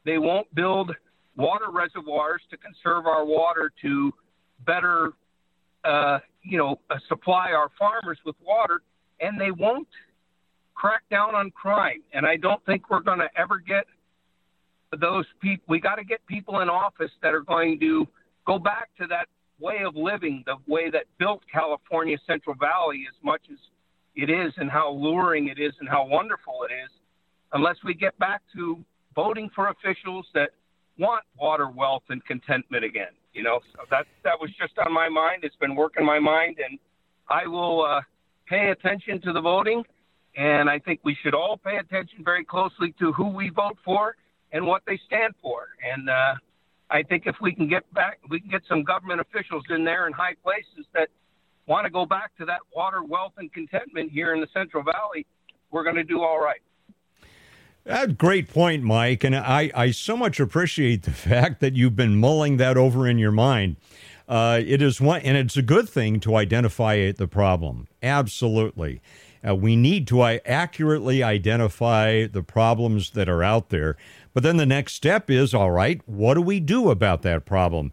They won't build water reservoirs to conserve our water to better, uh, you know, uh, supply our farmers with water, and they won't crack down on crime. And I don't think we're going to ever get those people. We got to get people in office that are going to go back to that way of living, the way that built California Central Valley as much as it is, and how alluring it is, and how wonderful it is. Unless we get back to voting for officials that want water, wealth, and contentment again. You know, so that that was just on my mind. It's been working my mind, and I will uh, pay attention to the voting. And I think we should all pay attention very closely to who we vote for and what they stand for. And uh, I think if we can get back, we can get some government officials in there in high places that want to go back to that water, wealth, and contentment here in the Central Valley. we're going to do all right. That's a great point, Mike. And I, I so much appreciate the fact that you've been mulling that over in your mind. Uh, it is one, and it's a good thing to identify the problem. Absolutely. Uh, we need to uh, accurately identify the problems that are out there. But then the next step is all right, what do we do about that problem?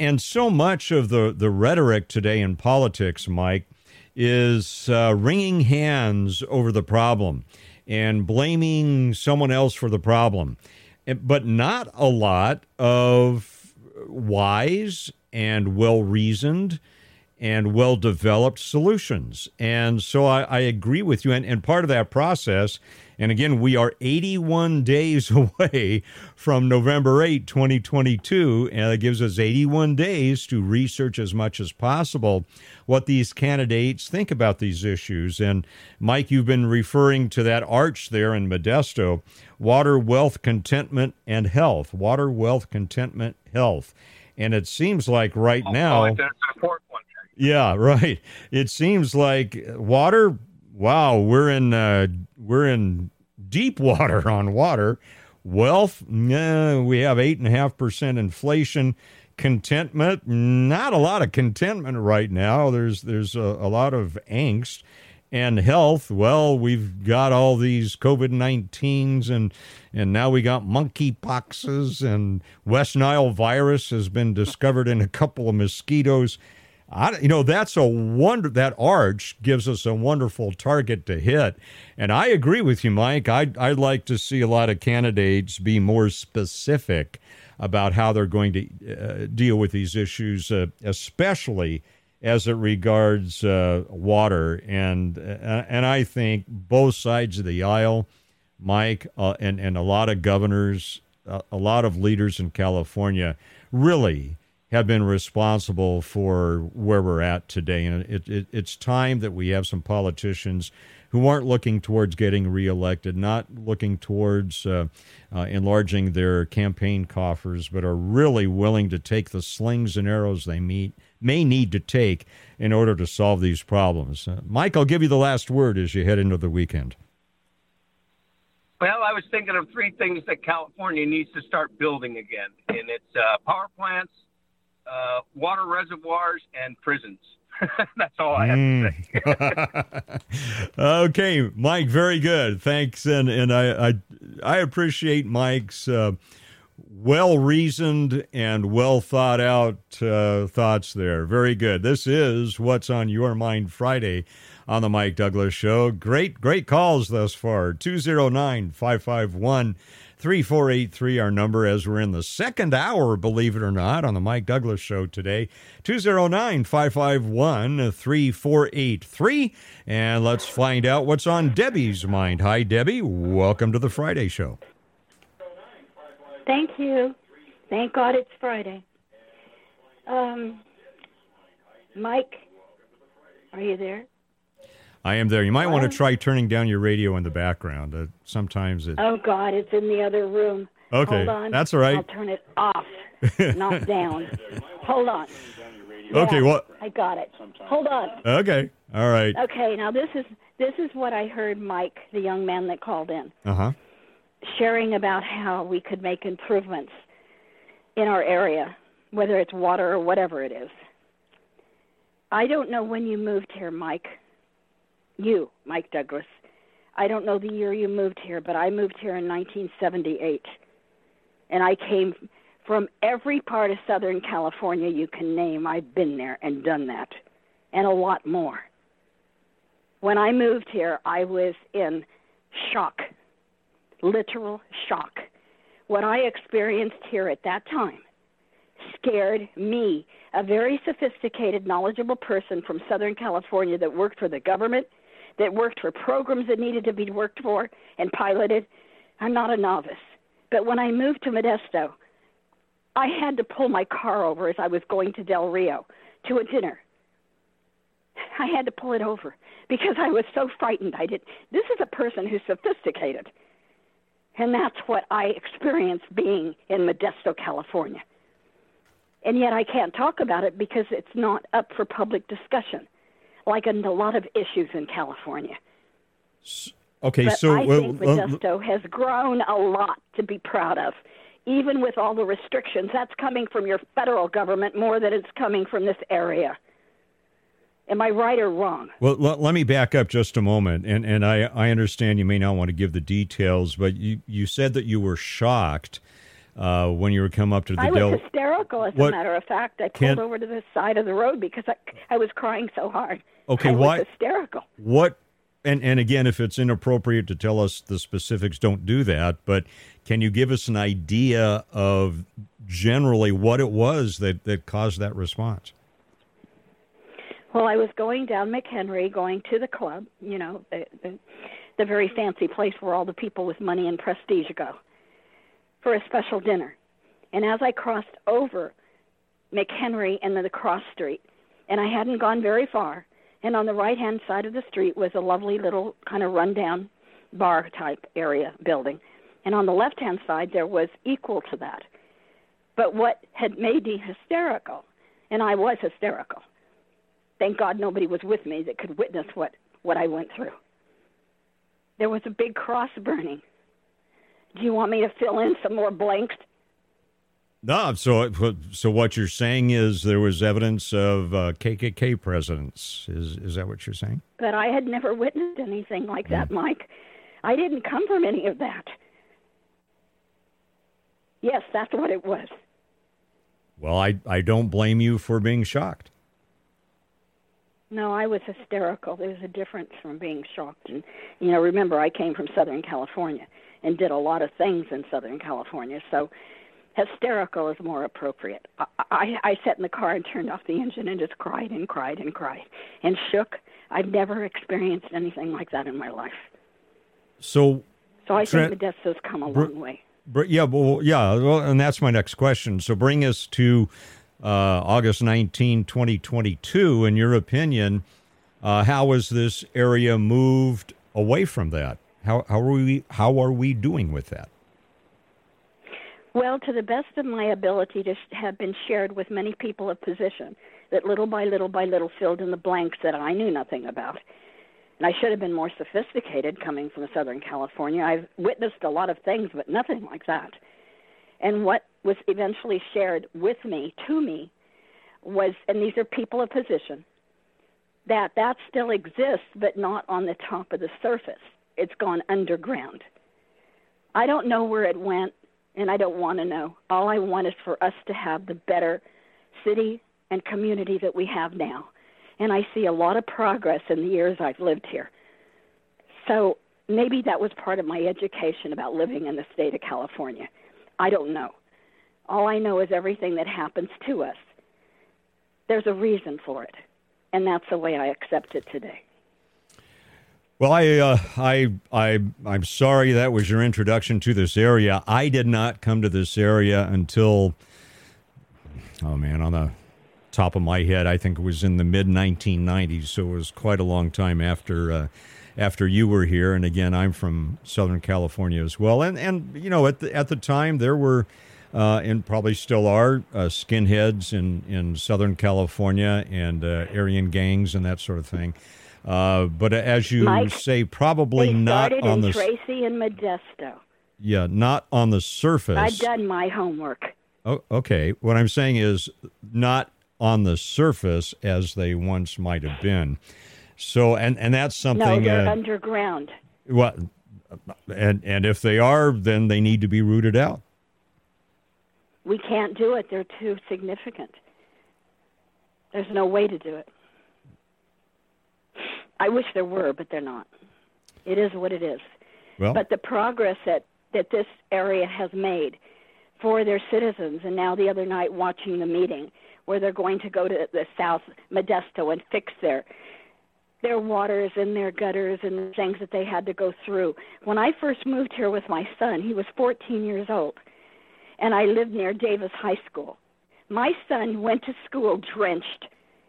And so much of the, the rhetoric today in politics, Mike, is uh, wringing hands over the problem and blaming someone else for the problem, but not a lot of wise and well reasoned and well developed solutions. And so I, I agree with you. And, and part of that process, and again, we are 81 days away from November 8, 2022, and it gives us 81 days to research as much as possible what these candidates think about these issues. And Mike, you've been referring to that arch there in Modesto water, wealth, contentment, and health. Water, wealth, contentment, health. And it seems like right Oh, now. that's an important one. Yeah, right. It seems like water. Wow, we're in uh, we're in deep water on water. Wealth, we have eight and a half percent inflation. Contentment, not a lot of contentment right now. There's there's a, a lot of angst. And health, well, we've got all these COVID 19s and and now we got monkey poxes, and West Nile virus has been discovered in a couple of mosquitoes. I, you know, that's a wonder. That arch gives us a wonderful target to hit, and I agree with you, Mike. I'd I'd like to see a lot of candidates be more specific about how they're going to uh, deal with these issues, uh, especially as it regards uh, water. And uh, and I think both sides of the aisle, Mike, uh, and and a lot of governors, uh, a lot of leaders in California, really have been responsible for where we're at today. And it, it, it's time that we have some politicians who aren't looking towards getting reelected, not looking towards uh, uh, enlarging their campaign coffers, but are really willing to take the slings and arrows they meet, may need to take in order to solve these problems. Uh, Mike, I'll give you the last word as you head into the weekend. Well, I was thinking of three things that California needs to start building again, and it's uh, power plants, uh, water reservoirs, and prisons. That's all I have to say. okay, Mike, very good. Thanks, and and I I, I appreciate Mike's uh, well reasoned and well thought out uh, thoughts there. Very good. This is what's on your mind Friday on the Mike Douglass Show. Great, great calls thus far. 209 551 3483, our number, as we're in the second hour, believe it or not, on the Mike Douglass Show today. 209 551 3483. And let's find out what's on Debbie's mind. Hi, Debbie. Welcome to the Friday Show. Thank you. Thank God it's Friday. Um, Mike, are you there? I am there. You might want to try turning down your radio in the background. Uh, sometimes it. Oh God, it's in the other room. Okay, Hold on. that's all right. I'll turn it off, not down. Hold on. Okay, Yeah, what? I got it. Hold on. Okay, all right. Okay, now this is this is what I heard Mike, the young man that called in, Uh huh. sharing about how we could make improvements in our area, whether it's water or whatever it is. I don't know when you moved here, Mike. You, Mike Douglass. I don't know the year you moved here, but I moved here in 1978. And I came from every part of Southern California you can name. I've been there and done that, and a lot more. When I moved here, I was in shock, literal shock. What I experienced here at that time scared me, a very sophisticated, knowledgeable person from Southern California that worked for the government, that worked for programs that needed to be worked for and piloted. I'm not a novice. But when I moved to Modesto, I had to pull my car over as I was going to Del Rio to a dinner. I had to pull it over because I was so frightened. I did. This is a person who's sophisticated. And that's what I experienced being in Modesto, California. And yet I can't talk about it because it's not up for public discussion, like a lot of issues in California. Okay, but so I well, think uh, Modesto has grown a lot to be proud of, even with all the restrictions. That's coming from your federal government more than it's coming from this area. Am I right or wrong? Well, let, let me back up just a moment, and and I I understand you may not want to give the details, but you you said that you were shocked uh, when you were come up to the I was Del. hysterical, as What- a matter of fact. I pulled over to the side of the road because I, I was crying so hard. Okay, I was why- hysterical. What and and again, if it's inappropriate to tell us the specifics, don't do that. But can you give us an idea of generally what it was that that caused that response? Well, I was going down McHenry, going to the club, you know, the, the the very fancy place where all the people with money and prestige go for a special dinner. And as I crossed over McHenry and then the cross street, and I hadn't gone very far, and on the right hand side of the street was a lovely little kind of rundown bar type area building. And on the left hand side there was equal to that. But what had made me hysterical, and I was hysterical, thank God nobody was with me that could witness what, what I went through. There was a big cross burning. Do you want me to fill in some more blanks? No, so so what you're saying is there was evidence of uh, KKK presence. Is is that what you're saying? But I had never witnessed anything like that, Mike. I didn't come from any of that. Yes, that's what it was. Well, I I don't blame you for being shocked. No, I was hysterical. There's a difference from being shocked. And, you know, remember, I came from Southern California and did a lot of things in Southern California. So hysterical is more appropriate. I, I, I sat in the car and turned off the engine and just cried and cried and cried and shook. I've never experienced anything like that in my life. So So I Trent- think Modesto's come a Br- long way. Br- Yeah, well, yeah, well, and that's my next question. So bring us to uh, August 19, 2022. In your opinion, uh, how has this area moved away from that? How, how are we how are we doing with that? Well, to the best of my ability to have been shared with many people of position that little by little by little filled in the blanks that I knew nothing about. And I should have been more sophisticated coming from Southern California. I've witnessed a lot of things, but nothing like that. And what was eventually shared with me, to me, was, and these are people of position, that that still exists, but not on the top of the surface. It's gone underground. I don't know where it went, and I don't want to know. All I want is for us to have the better city and community that we have now. And I see a lot of progress in the years I've lived here. So maybe that was part of my education about living in the state of California. I don't know. All I know is everything that happens to us, there's a reason for it. And that's the way I accept it today. Well, I, uh, I, I, I'm sorry that was your introduction to this area. I did not come to this area until, oh man, on the top of my head, I think it was in the mid 1990s. So it was quite a long time after, uh, after you were here. And again, I'm from Southern California as well. And and you know, at the at the time, there were. Uh, and probably still are uh, skinheads in, in Southern California and uh, Aryan gangs and that sort of thing. Uh, but as you Mike, say, probably not on in the Tracy and Modesto. yeah, not on the surface. I've done my homework. Oh, okay. What I'm saying is not on the surface as they once might have been. So, and and that's something. No, they're uh, underground. what? And and if they are, then they need to be rooted out. We can't do it. They're too significant. There's no way to do it. I wish there were, but they're not. It is what it is. Well, But the progress that, that this area has made for their citizens, and now the other night watching the meeting where they're going to go to the South Modesto and fix their their waters and their gutters and things that they had to go through. When I first moved here with my son, he was 14 years old, and I lived near Davis High School. My son went to school drenched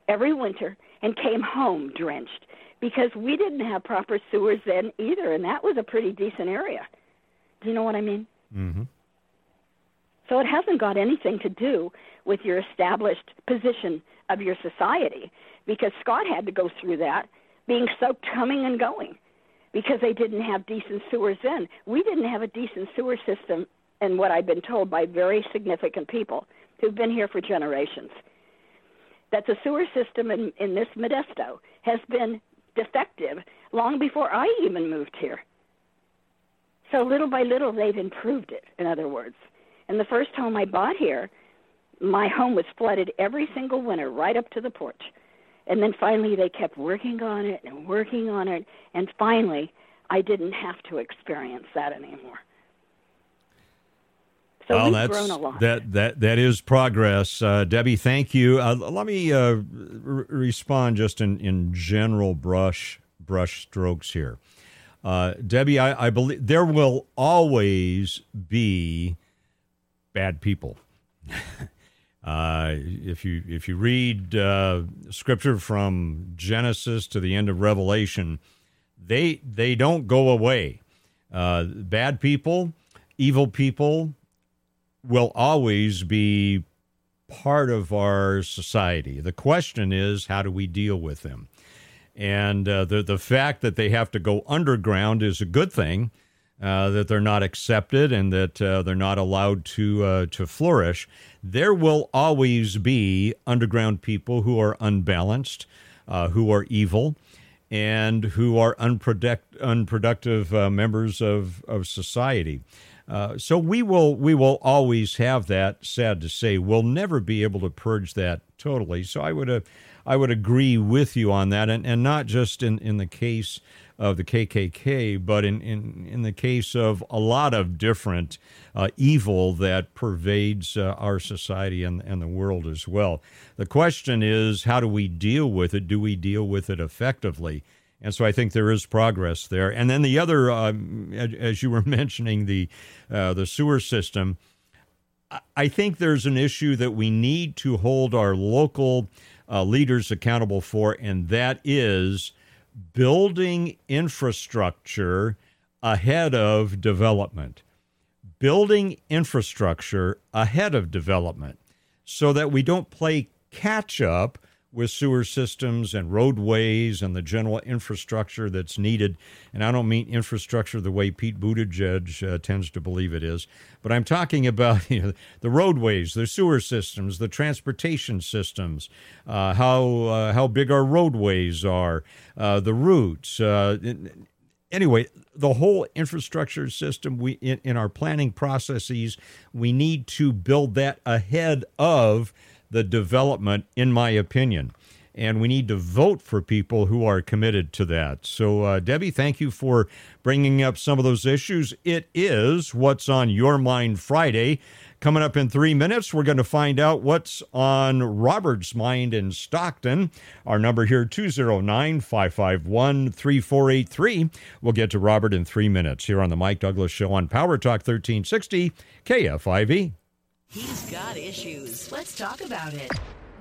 every winter and came home drenched because we didn't have proper sewers then either, and that was a pretty decent area. Do you know what I mean? hmm So it hasn't got anything to do with your established position of your society because Scott had to go through that, being soaked coming and going because they didn't have decent sewers then. We didn't have a decent sewer system, and what I've been told by very significant people who've been here for generations. That the sewer system in, in this Modesto has been defective long before I even moved here. So little by little, they've improved it, in other words. And the first home I bought here, my home was flooded every single winter right up to the porch. And then finally, they kept working on it and working on it. And finally, I didn't have to experience that anymore. So well, we've that's, grown a lot. That that that is progress, uh, Debbie. Thank you. Uh, let me uh, re- respond just in, in general brush brush strokes here, uh, Debbie. I, I believe there will always be bad people. Uh, if you if you read uh, scripture from Genesis to the end of Revelation, they they don't go away. Uh, bad people, evil people, will always be part of our society. The question is, how do we deal with them? And uh, the the fact that they have to go underground is a good thing. Uh, that they're not accepted and that uh, they're not allowed to uh, to flourish. There will always be underground people who are unbalanced, uh, who are evil, and who are unproduct- unproductive uh, members of of society. Uh, so we will we will always have that. Sad to say, we'll never be able to purge that totally. So I would I would agree with you on that, and and not just in in the case of the KKK, but in, in, in the case of a lot of different uh, evil that pervades uh, our society and, and the world as well. The question is, how do we deal with it? Do we deal with it effectively? And so I think there is progress there. And then the other, um, as you were mentioning, the uh, the sewer system. I think there's an issue that we need to hold our local uh, leaders accountable for, and that is building infrastructure ahead of development. Building infrastructure ahead of development so that we don't play catch up with sewer systems and roadways and the general infrastructure that's needed. And I don't mean infrastructure the way Pete Buttigieg uh, tends to believe it is, but I'm talking about you know, the roadways, the sewer systems, the transportation systems, uh, how uh, how big our roadways are, uh, the routes. Uh, anyway, the whole infrastructure system we in, in our planning processes, we need to build that ahead of the development, in my opinion. And we need to vote for people who are committed to that. So, uh, Debbie, thank you for bringing up some of those issues. It is What's on Your Mind Friday. Coming up in three minutes, we're going to find out what's on Robert's mind in Stockton. Our number here, 209 551 3483. We'll get to Robert in three minutes here on The Mike Douglass Show on Power Talk 1360 KFIV. He's got issues. Let's talk about it.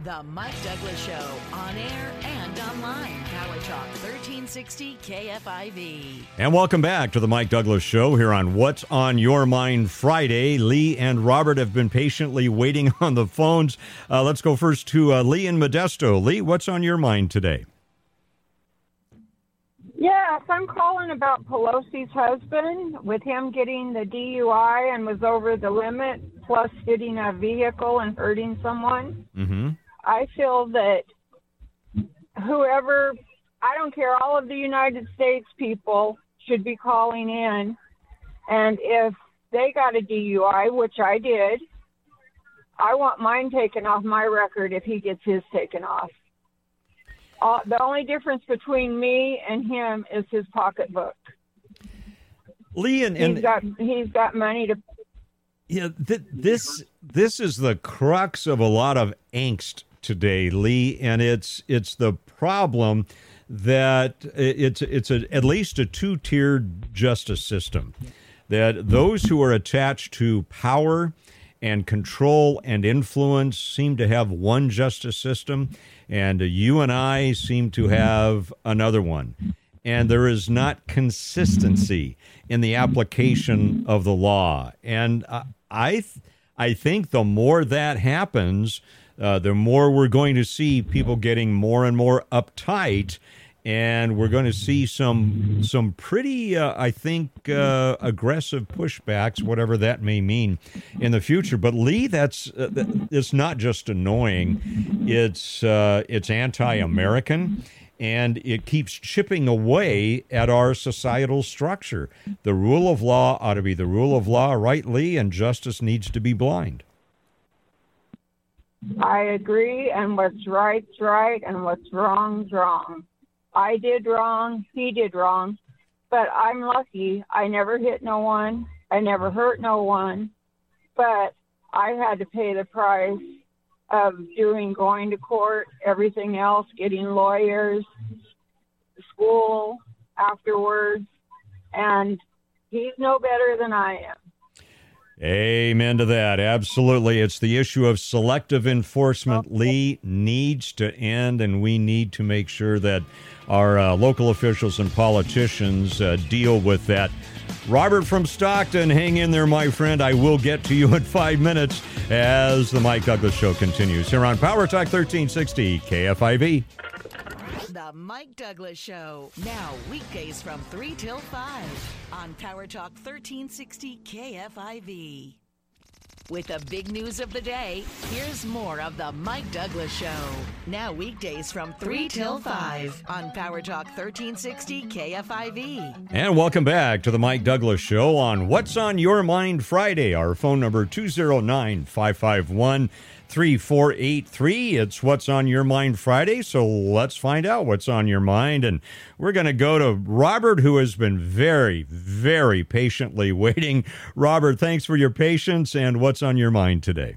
The Mike Douglass Show on air and online. Power Talk 1360 KFIV. And welcome back to the Mike Douglass Show here on What's on Your Mind Friday. Lee and Robert have been patiently waiting on the phones. Uh, let's go first to uh, Lee in Modesto. Lee, what's on your mind today? Yes, I'm calling about Pelosi's husband with him getting the DUI and was over the limit, plus hitting a vehicle and hurting someone. Mm-hmm. I feel that whoever, I don't care, all of the United States people should be calling in. And if they got a DUI, which I did, I want mine taken off my record if he gets his taken off. Uh, the only difference between me and him is his pocketbook. Lee and, and he's got he's got money to. Yeah, th- this this is the crux of a lot of angst today, Lee, and it's it's the problem that it's it's a, at least a two tiered justice system. That those who are attached to power and control and influence seem to have one justice system, and you and I seem to have another one. And there is not consistency in the application of the law. And uh, I, th- I think the more that happens, uh, the more we're going to see people getting more and more uptight and we're going to see some some pretty, uh, I think, uh, aggressive pushbacks, whatever that may mean, in the future. But Lee, that's uh, it's not just annoying; it's uh, it's anti-American. And it keeps chipping away at our societal structure. The rule of law ought to be the rule of law, rightly, And justice needs to be blind. I agree, and what's right's right, and what's wrong's wrong. I did wrong, he did wrong, but I'm lucky. I never hit no one, I never hurt no one, but I had to pay the price of doing going to court, everything else, getting lawyers, school afterwards, and he's no better than I am. Amen to that. Absolutely. It's the issue of selective enforcement. Lee needs to end, and we need to make sure that our uh, local officials and politicians uh, deal with that. Robert from Stockton, hang in there, my friend. I will get to you in five minutes as the Mike Douglass Show continues here on Power Talk 1360 KFIV. The Mike Douglass Show. Now, weekdays from 3 till 5 on Power Talk 1360 KFIV. With the big news of the day, here's more of the Mike Douglass Show. Now, weekdays from 3 till 5 on Power Talk 1360 KFIV. And welcome back to the Mike Douglass Show on What's on Your Mind Friday. Our phone number 209 551 3483. It's What's on Your Mind Friday. So let's find out what's on your mind. And we're going to go to Robert, who has been very, very patiently waiting. Robert, thanks for your patience. And what's on your mind today?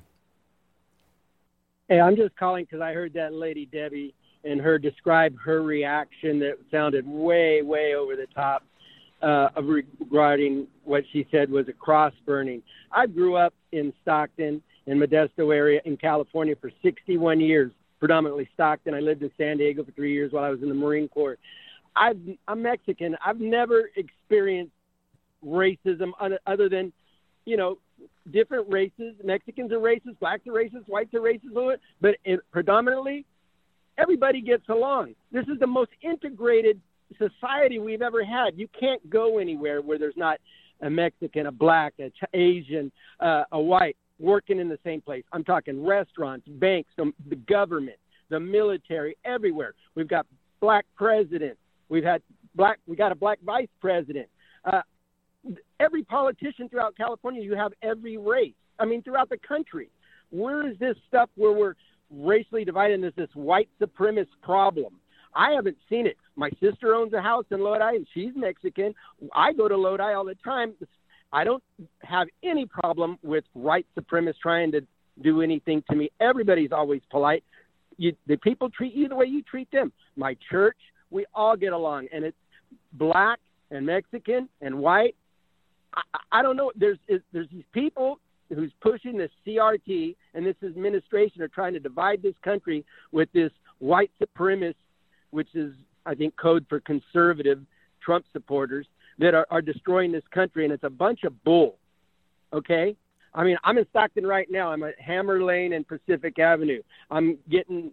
Hey, I'm just calling because I heard that lady Debbie and her describe her reaction that sounded way, way over the top uh, regarding what she said was a cross burning. I grew up in Stockton in Modesto area in California for 61 years, predominantly Stockton. I lived in San Diego for three years while I was in the Marine Corps. I've, I'm Mexican. I've never experienced racism other, than, you know, different races. Mexicans are racist, blacks are racist, whites are racist, but it, predominantly, everybody gets along. This is the most integrated society we've ever had. You can't go anywhere where there's not a Mexican, a black, a Asian, uh, a white working in the same place. I'm talking restaurants, banks, the, the government, the military, everywhere. We've got black presidents. We've had black. We got a black vice president. Uh, every politician throughout California, you have every race. I mean, throughout the country. Where is this stuff where we're racially divided there's this white supremacist problem? I haven't seen it. My sister owns a house in Lodi and she's Mexican. I go to Lodi all the time. I don't have any problem with white supremacists trying to do anything to me. Everybody's always polite. You, the people treat you the way you treat them. My church, we all get along, and it's black and Mexican and white. I, I don't know. There's there's these people who's pushing this CRT and this administration are trying to divide this country with this white supremacist, which is I think code for conservative Trump supporters that are, are destroying this country, and it's a bunch of bull. Okay, I mean, I'm in Stockton right now. I'm at Hammer Lane and Pacific Avenue. I'm getting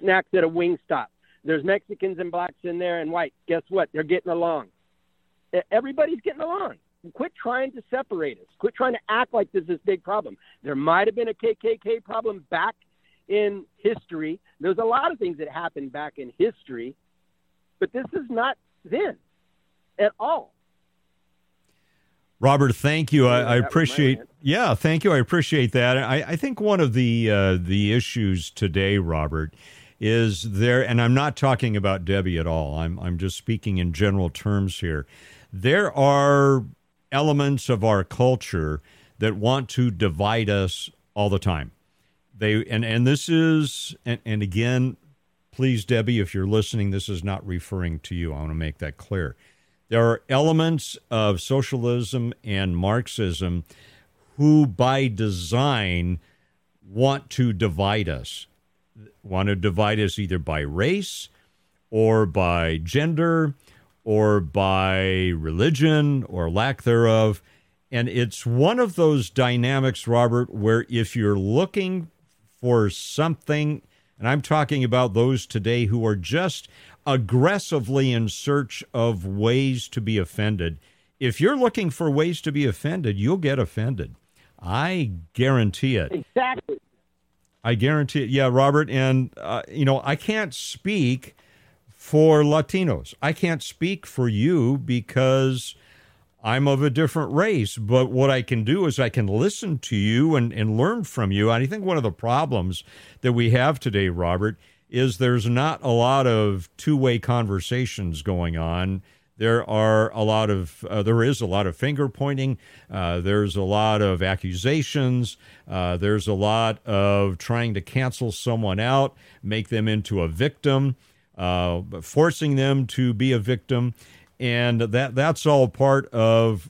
snacks at a Wingstop. There's Mexicans and blacks in there and white. Guess what? They're getting along. Everybody's getting along. Quit trying to separate us. Quit trying to act like this big problem. There might have been a KKK problem back in history. There's a lot of things that happened back in history, but this is not then at all. Robert, thank you. I, I appreciate. Yeah, thank you. I appreciate that. I, I think one of the uh, the issues today, Robert, is there, and I'm not talking about Debbie at all. I'm I'm just speaking in general terms here. There are elements of our culture that want to divide us all the time. They and and this is and, and again, please, Debbie, if you're listening, this is not referring to you. I want to make that clear there are elements of socialism and Marxism who, by design, want to divide us, want to divide us either by race or by gender or by religion or lack thereof. And it's one of those dynamics, Robert, where if you're looking for something, and I'm talking about those today who are just aggressively in search of ways to be offended. If you're looking for ways to be offended, you'll get offended. I guarantee it. Exactly. I guarantee it. Yeah, Robert. And, uh, you know, I can't speak for Latinos. I can't speak for you because I'm of a different race. But what I can do is I can listen to you and, and learn from you. And I think one of the problems that we have today, Robert, is there's not a lot of two way conversations going on. There are a lot of, uh, there is a lot of finger pointing. Uh, there's a lot of accusations. Uh, there's a lot of trying to cancel someone out, make them into a victim, uh, forcing them to be a victim. And that that's all part of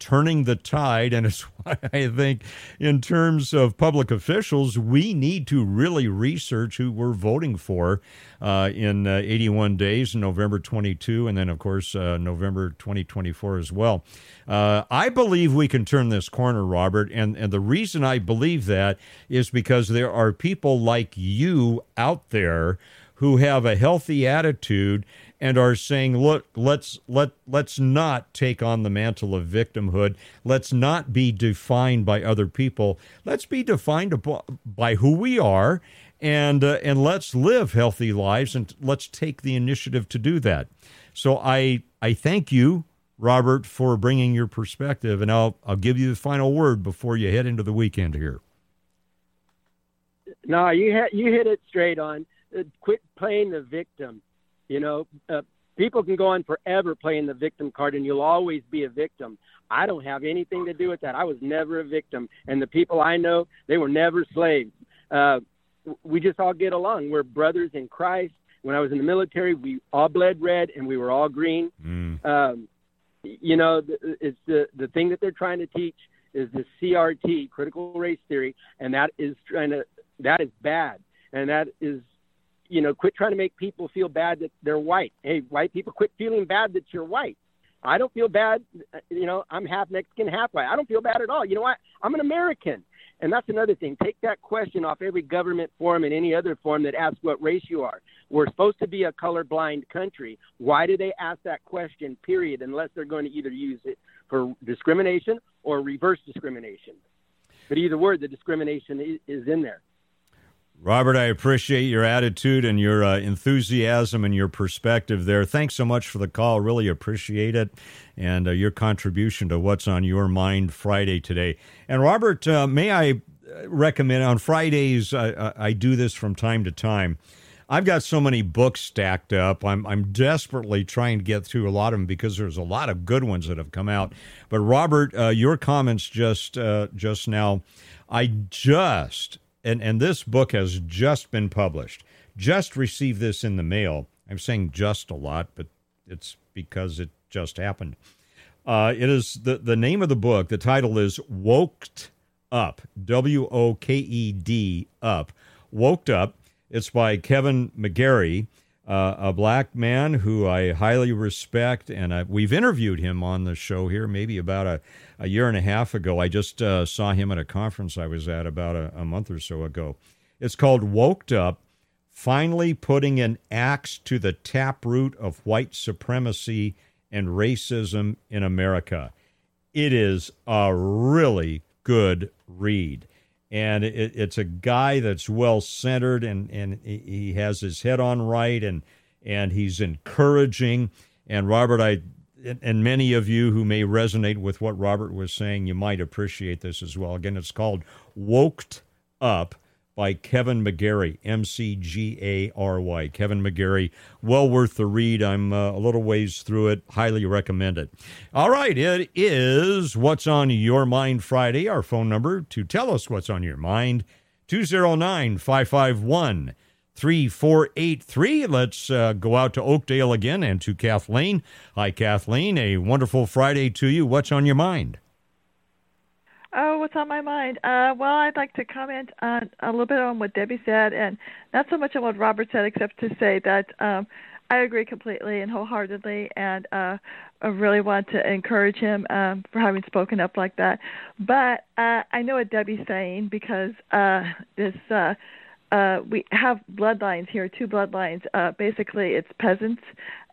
turning the tide. And it's why I think, in terms of public officials, we need to really research who we're voting for uh, in uh, 81 days, November 22, and then, of course, uh, November 2024 as well. Uh, I believe we can turn this corner, Robert. And, and the reason I believe that is because there are people like you out there who have a healthy attitude and are saying, look, let's let let's not take on the mantle of victimhood. Let's not be defined by other people. Let's be defined by who we are, and uh, and let's live healthy lives, and let's take the initiative to do that. So I I thank you, Robert, for bringing your perspective, and I'll I'll give you the final word before you head into the weekend here. No, you hit you hit it straight on. Uh, quit playing the victim you know, uh, people can go on forever playing the victim card, and you'll always be a victim. I don't have anything to do with that. I was never a victim, and the people I know, they were never slaves. Uh, we just all get along. We're brothers in Christ. When I was in the military, we all bled red and we were all green. Mm. Um, you know, it's the the thing that they're trying to teach is the CRT, critical race theory, and that is trying to that is bad, and that is you know, quit trying to make people feel bad that they're white. Hey, white people, quit feeling bad that you're white. I don't feel bad. You know, I'm half Mexican, half white. I don't feel bad at all. You know what? I'm an American. And that's another thing. Take that question off every government form and any other form that asks what race you are. We're supposed to be a colorblind country. Why do they ask that question, period, unless they're going to either use it for discrimination or reverse discrimination? But either word, the discrimination is in there. Robert, I appreciate your attitude and your uh, enthusiasm and your perspective there. Thanks so much for the call. Really appreciate it and uh, your contribution to what's on your mind Friday today. And Robert, uh, may I uh, recommend on Fridays, I, I do this from time to time. I've got so many books stacked up. I'm I'm desperately trying to get through a lot of them because there's a lot of good ones that have come out. But Robert, uh, your comments just uh, just now, I just and and this book has just been published. Just received this in the mail. I'm saying just a lot, but it's because it just happened. Uh, it is the the name of the book. The title is Woked Up. W O K E D Up. Woked Up. It's by Kevin McGary uh, a black man who I highly respect, and I, we've interviewed him on the show here maybe about a, a year and a half ago. I just uh, saw him at a conference I was at about a, a month or so ago. It's called Woked Up Finally Putting an Axe to the Taproot of White Supremacy and Racism in America. It is a really good read and it, it's a guy that's well centered and and he has his head on right and and he's encouraging. And Robert I and many of you who may resonate with what Robert was saying you might appreciate this as well. Again it's called Woked Up by Kevin McGary, M C G A R Y. Kevin McGary, well worth the read. I'm uh, a little ways through it. Highly recommend it. All right, it is What's on Your Mind Friday. Our phone number to tell us what's on your mind 209 551 3483. Let's uh, go out to Oakdale again and to Kathleen. Hi, Kathleen. A wonderful Friday to you. What's on your mind? Oh, what's on my mind? Uh, well, I'd like to comment on a little bit on what Debbie said, and not so much on what Robert said, except to say that um, I agree completely and wholeheartedly, and uh, I really want to encourage him um, for having spoken up like that. But uh, I know what Debbie's saying because uh, this uh, uh, we have bloodlines here, two bloodlines. Uh, basically, it's peasants.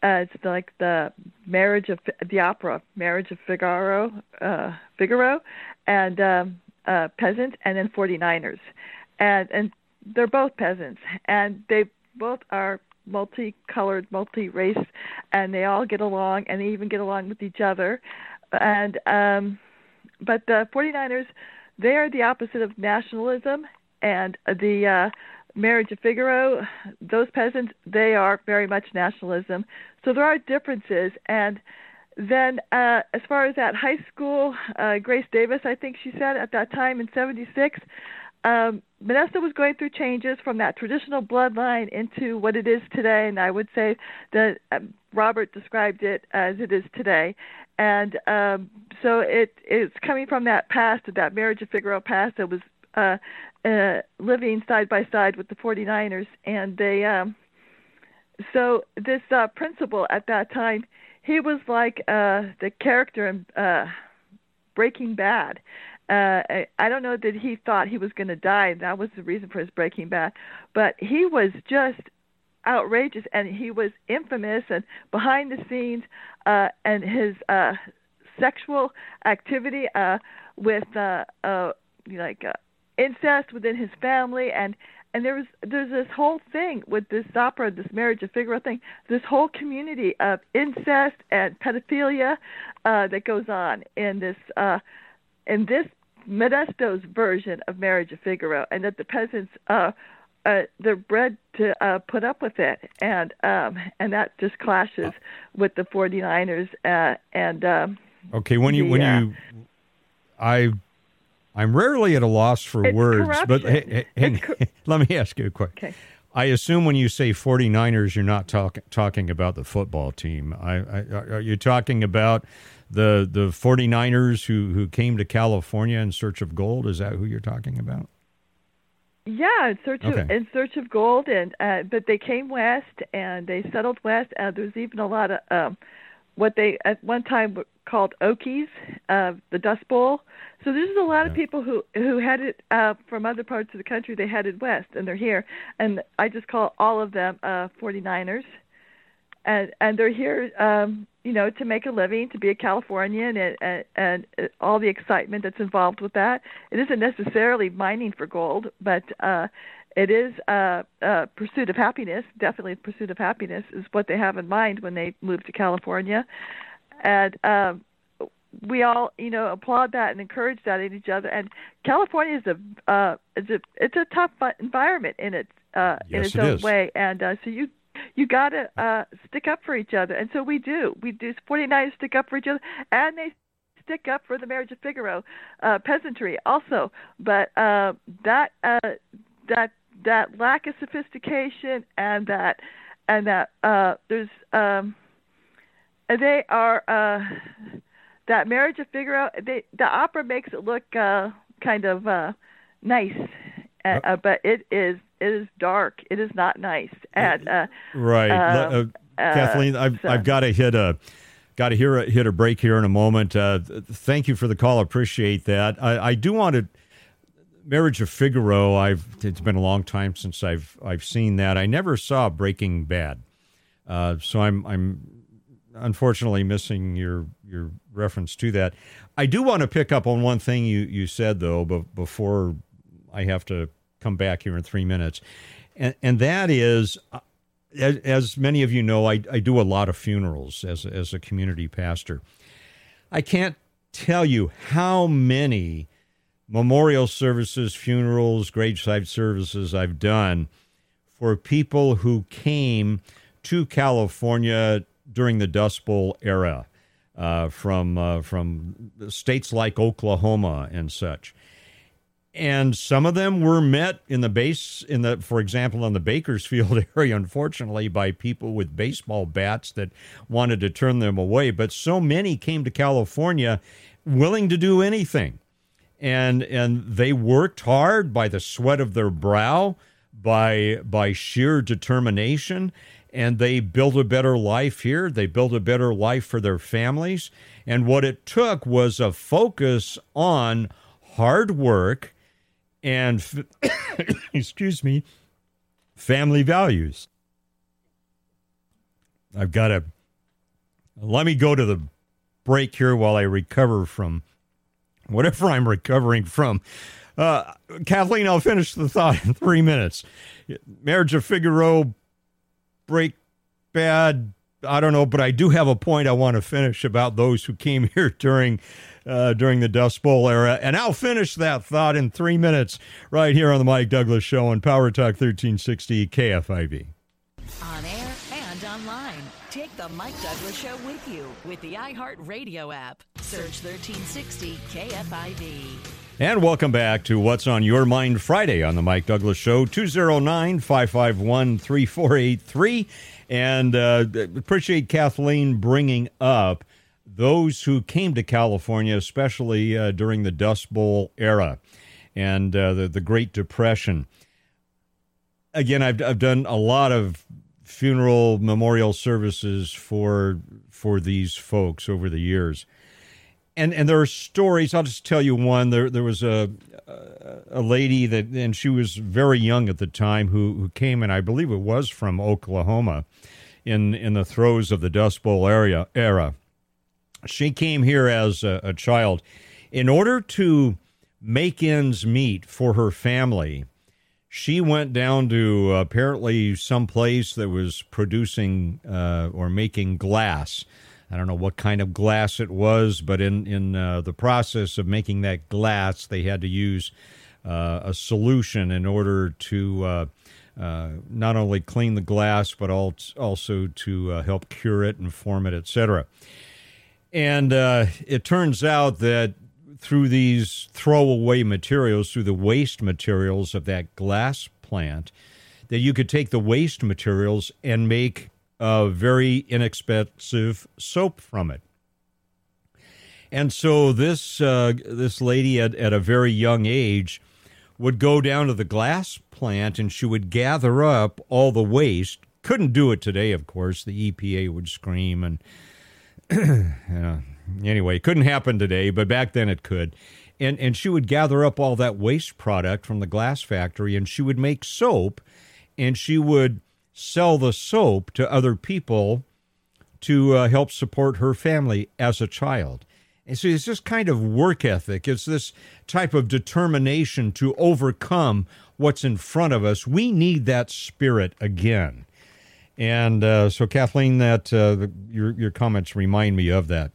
Uh, it's like the marriage of the opera, Marriage of Figaro, uh, Figaro, and um, uh, peasant, and then 49ers, and and they're both peasants, and they both are multicolored, multi-race, and they all get along, and they even get along with each other, and um, but the 49ers, they are the opposite of nationalism and the uh, marriage of Figaro, those peasants, they are very much nationalism. So there are differences. And then, uh, as far as at high school, uh, Grace Davis, I think she said at that time in '76, um, Modesto was going through changes from that traditional bloodline into what it is today, and I would say that um, Robert described it as it is today. And um, so it it's coming from that past, that marriage of Figaro past that was uh, uh, living side by side with the 49ers, and they. Um, so this uh, principal at that time, he was like uh, the character in uh, Breaking Bad. Uh, I, I don't know that he thought he was going to die. That was the reason for his Breaking Bad, but he was just outrageous, and he was infamous and behind the scenes, uh, and his uh, sexual activity uh, with uh, uh, like. Uh, incest within his family and and there was there's this whole thing with this opera, this marriage of Figaro thing, this whole community of incest and pedophilia uh, that goes on in this uh, in this Modesto's version of Marriage of Figaro, and that the peasants uh, uh, they're bred to uh, put up with it, and um, and that just clashes with the 49ers uh, and. Um, okay, when you the, when you, I I'm rarely at a loss for It's words, but corruption. hey, hey, hang- let me ask you a quick. Okay. I assume when you say 49ers, you're not talk, talking about the football team. I, I, are you talking about the the 49ers who, who came to California in search of gold? Is that who you're talking about? Yeah, in search of Okay. in search of gold, and uh, but they came west and they settled west. And there's even a lot of um, what they at one time called Okies, uh, the Dust Bowl. So there's a lot of people who who headed uh, from other parts of the country. They headed west, and they're here. And I just call all of them uh, 49ers, and and they're here, um, you know, to make a living, to be a Californian, and, and and all the excitement that's involved with that. It isn't necessarily mining for gold, but uh, it is a, uh, pursuit of happiness. Definitely, pursuit of happiness is what they have in mind when they move to California, and um, we all, you know, applaud that and encourage that in each other. And California is a uh, is a it's a tough environment in its uh, in its it own is. way, and uh, so you you got to uh, stick up for each other, and so we do. We do. 49ers stick up for each other, and they stick up for the marriage of Figaro uh, peasantry also. But uh, that uh, that that lack of sophistication and that and that uh, there's um, they are uh, that marriage of Figaro. They, the opera makes it look uh, kind of uh, nice, uh, uh, but it is it is dark. It is not nice. And uh, Right, um, uh, Kathleen. I've so- I've got to hit a got to hear a, hit a break here in a moment. Uh, thank you for the call. Appreciate that. I, I do want to. Marriage of Figaro. I've it's been a long time since I've I've seen that. I never saw Breaking Bad, uh, so I'm I'm unfortunately missing your your reference to that. I do want to pick up on one thing you you said though, but before I have to come back here in three minutes, and and that is. uh, As, as many of you know, I, I do a lot of funerals as as a community pastor. I can't tell you how many memorial services, funerals, graveside services I've done for people who came to California during the Dust Bowl era uh, from uh, from states like Oklahoma and such. And some of them were met in the base in the, for example, in the Bakersfield area, unfortunately, by people with baseball bats that wanted to turn them away. But so many came to California willing to do anything and and they worked hard by the sweat of their brow by by sheer determination and they built a better life here they built a better life for their families and what it took was a focus on hard work and excuse me family values. I've got to let me go to the break here while I recover from whatever I'm recovering from. Uh, Kathleen, I'll finish the thought in three minutes. Marriage of Figaro, break bad. I don't know, but I do have a point I want to finish about those who came here during uh, during the Dust Bowl era, and I'll finish that thought in three minutes right here on the Mike Douglass Show on Power Talk 1360 KFIV. Take the Mike Douglass Show with you with the iHeartRadio app. Search 1360 KFIV. And welcome back to What's on Your Mind Friday on the Mike Douglass Show, 209 551 3483. And uh, appreciate Kathleen bringing up those who came to California, especially uh, during the Dust Bowl era and uh, the, the Great Depression. Again, I've, I've done a lot of funeral memorial services for for these folks over the years. And and there are stories. I'll just tell you one. There there was a a lady that and she was very young at the time who who came and I believe it was from Oklahoma in in the throes of the Dust Bowl area era. She came here as a, a child in order to make ends meet for her family she went down to apparently some place that was producing uh, or making glass. I don't know what kind of glass it was, but in in uh, the process of making that glass, they had to use uh, a solution in order to uh, uh, not only clean the glass but also to help cure it and form it, etc. And it turns out that through these throwaway materials, through the waste materials of that glass plant, that you could take the waste materials and make a very inexpensive soap from it. And so this uh, this lady at, at a very young age would go down to the glass plant and she would gather up all the waste. Couldn't do it today, of course. The EPA would scream and you anyway, it couldn't happen today, but back then it could. And and she would gather up all that waste product from the glass factory and she would make soap and she would sell the soap to other people to uh, help support her family as a child. And so it's this kind of work ethic. It's this type of determination to overcome what's in front of us. We need that spirit again. And uh, so, Kathleen, that uh, your your comments remind me of that.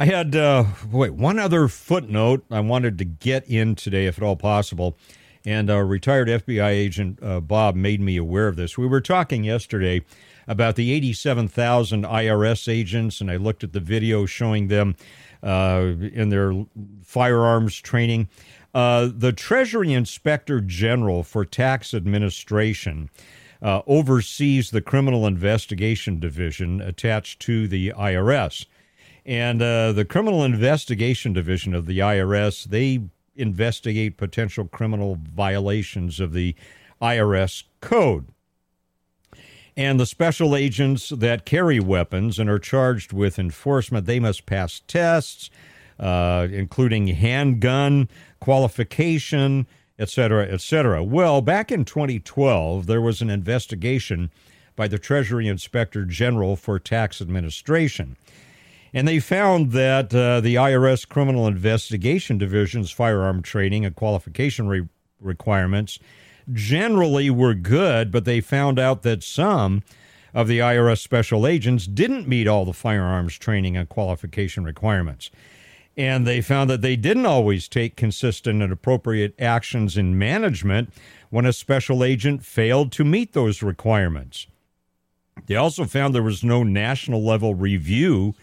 I had uh, wait one other footnote I wanted to get in today, if at all possible. And uh, retired FBI agent uh, Bob made me aware of this. We were talking yesterday about the 87,000 IRS agents, and I looked at the video showing them uh, in their firearms training. Uh, the Treasury Inspector General for Tax Administration uh, oversees the Criminal Investigation Division attached to the IRS. And uh, the Criminal Investigation Division of the IRS, they investigate potential criminal violations of the IRS code. And the special agents that carry weapons and are charged with enforcement, they must pass tests, uh, including handgun qualification, et cetera, et cetera. Well, back in 2012, there was an investigation by the Treasury Inspector General for Tax Administration. And they found that uh, the IRS Criminal Investigation Division's firearm training and qualification re- requirements generally were good, but they found out that some of the IRS special agents didn't meet all the firearms training and qualification requirements. And they found that they didn't always take consistent and appropriate actions in management when a special agent failed to meet those requirements. They also found there was no national level review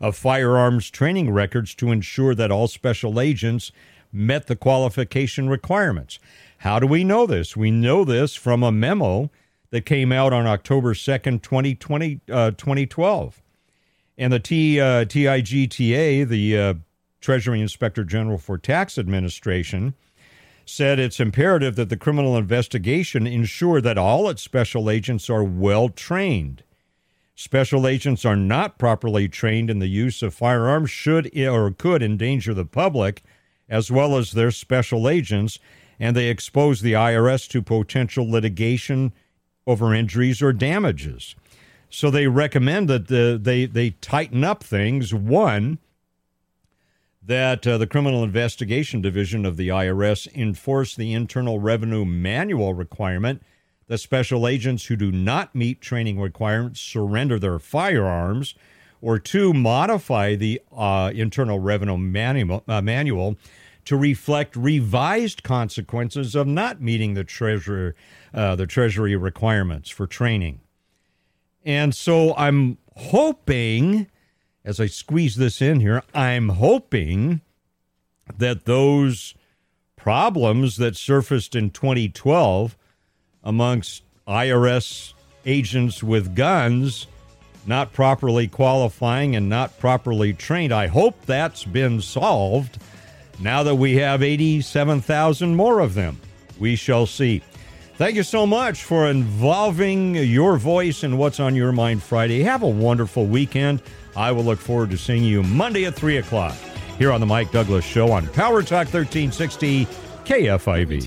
of firearms training records to ensure that all special agents met the qualification requirements. How do we know this? We know this from a memo that came out on October 2nd, 2020, uh, 2012. And the T, uh, TIGTA, the uh, Treasury Inspector General for Tax Administration, said it's imperative that the criminal investigation ensure that all its special agents are well trained Special agents are not properly trained in the use of firearms should or could endanger the public as well as their special agents and they expose the IRS to potential litigation over injuries or damages. So they recommend that the, they they tighten up things. One, that uh, the Criminal Investigation Division of the IRS enforce the Internal Revenue Manual requirement that special agents who do not meet training requirements surrender their firearms, or two, modify the uh, Internal Revenue manual, uh, manual to reflect revised consequences of not meeting the treasury uh, the treasury requirements for training. And so I'm hoping, as I squeeze this in here, I'm hoping that those problems that surfaced in 2012 amongst IRS agents with guns not properly qualifying and not properly trained. I hope that's been solved now that we have 87,000 more of them. We shall see. Thank you so much for involving your voice in What's on Your Mind Friday. Have a wonderful weekend. I will look forward to seeing you Monday at 3 o'clock here on The Mike Douglass Show on Power Talk 1360 KFIV.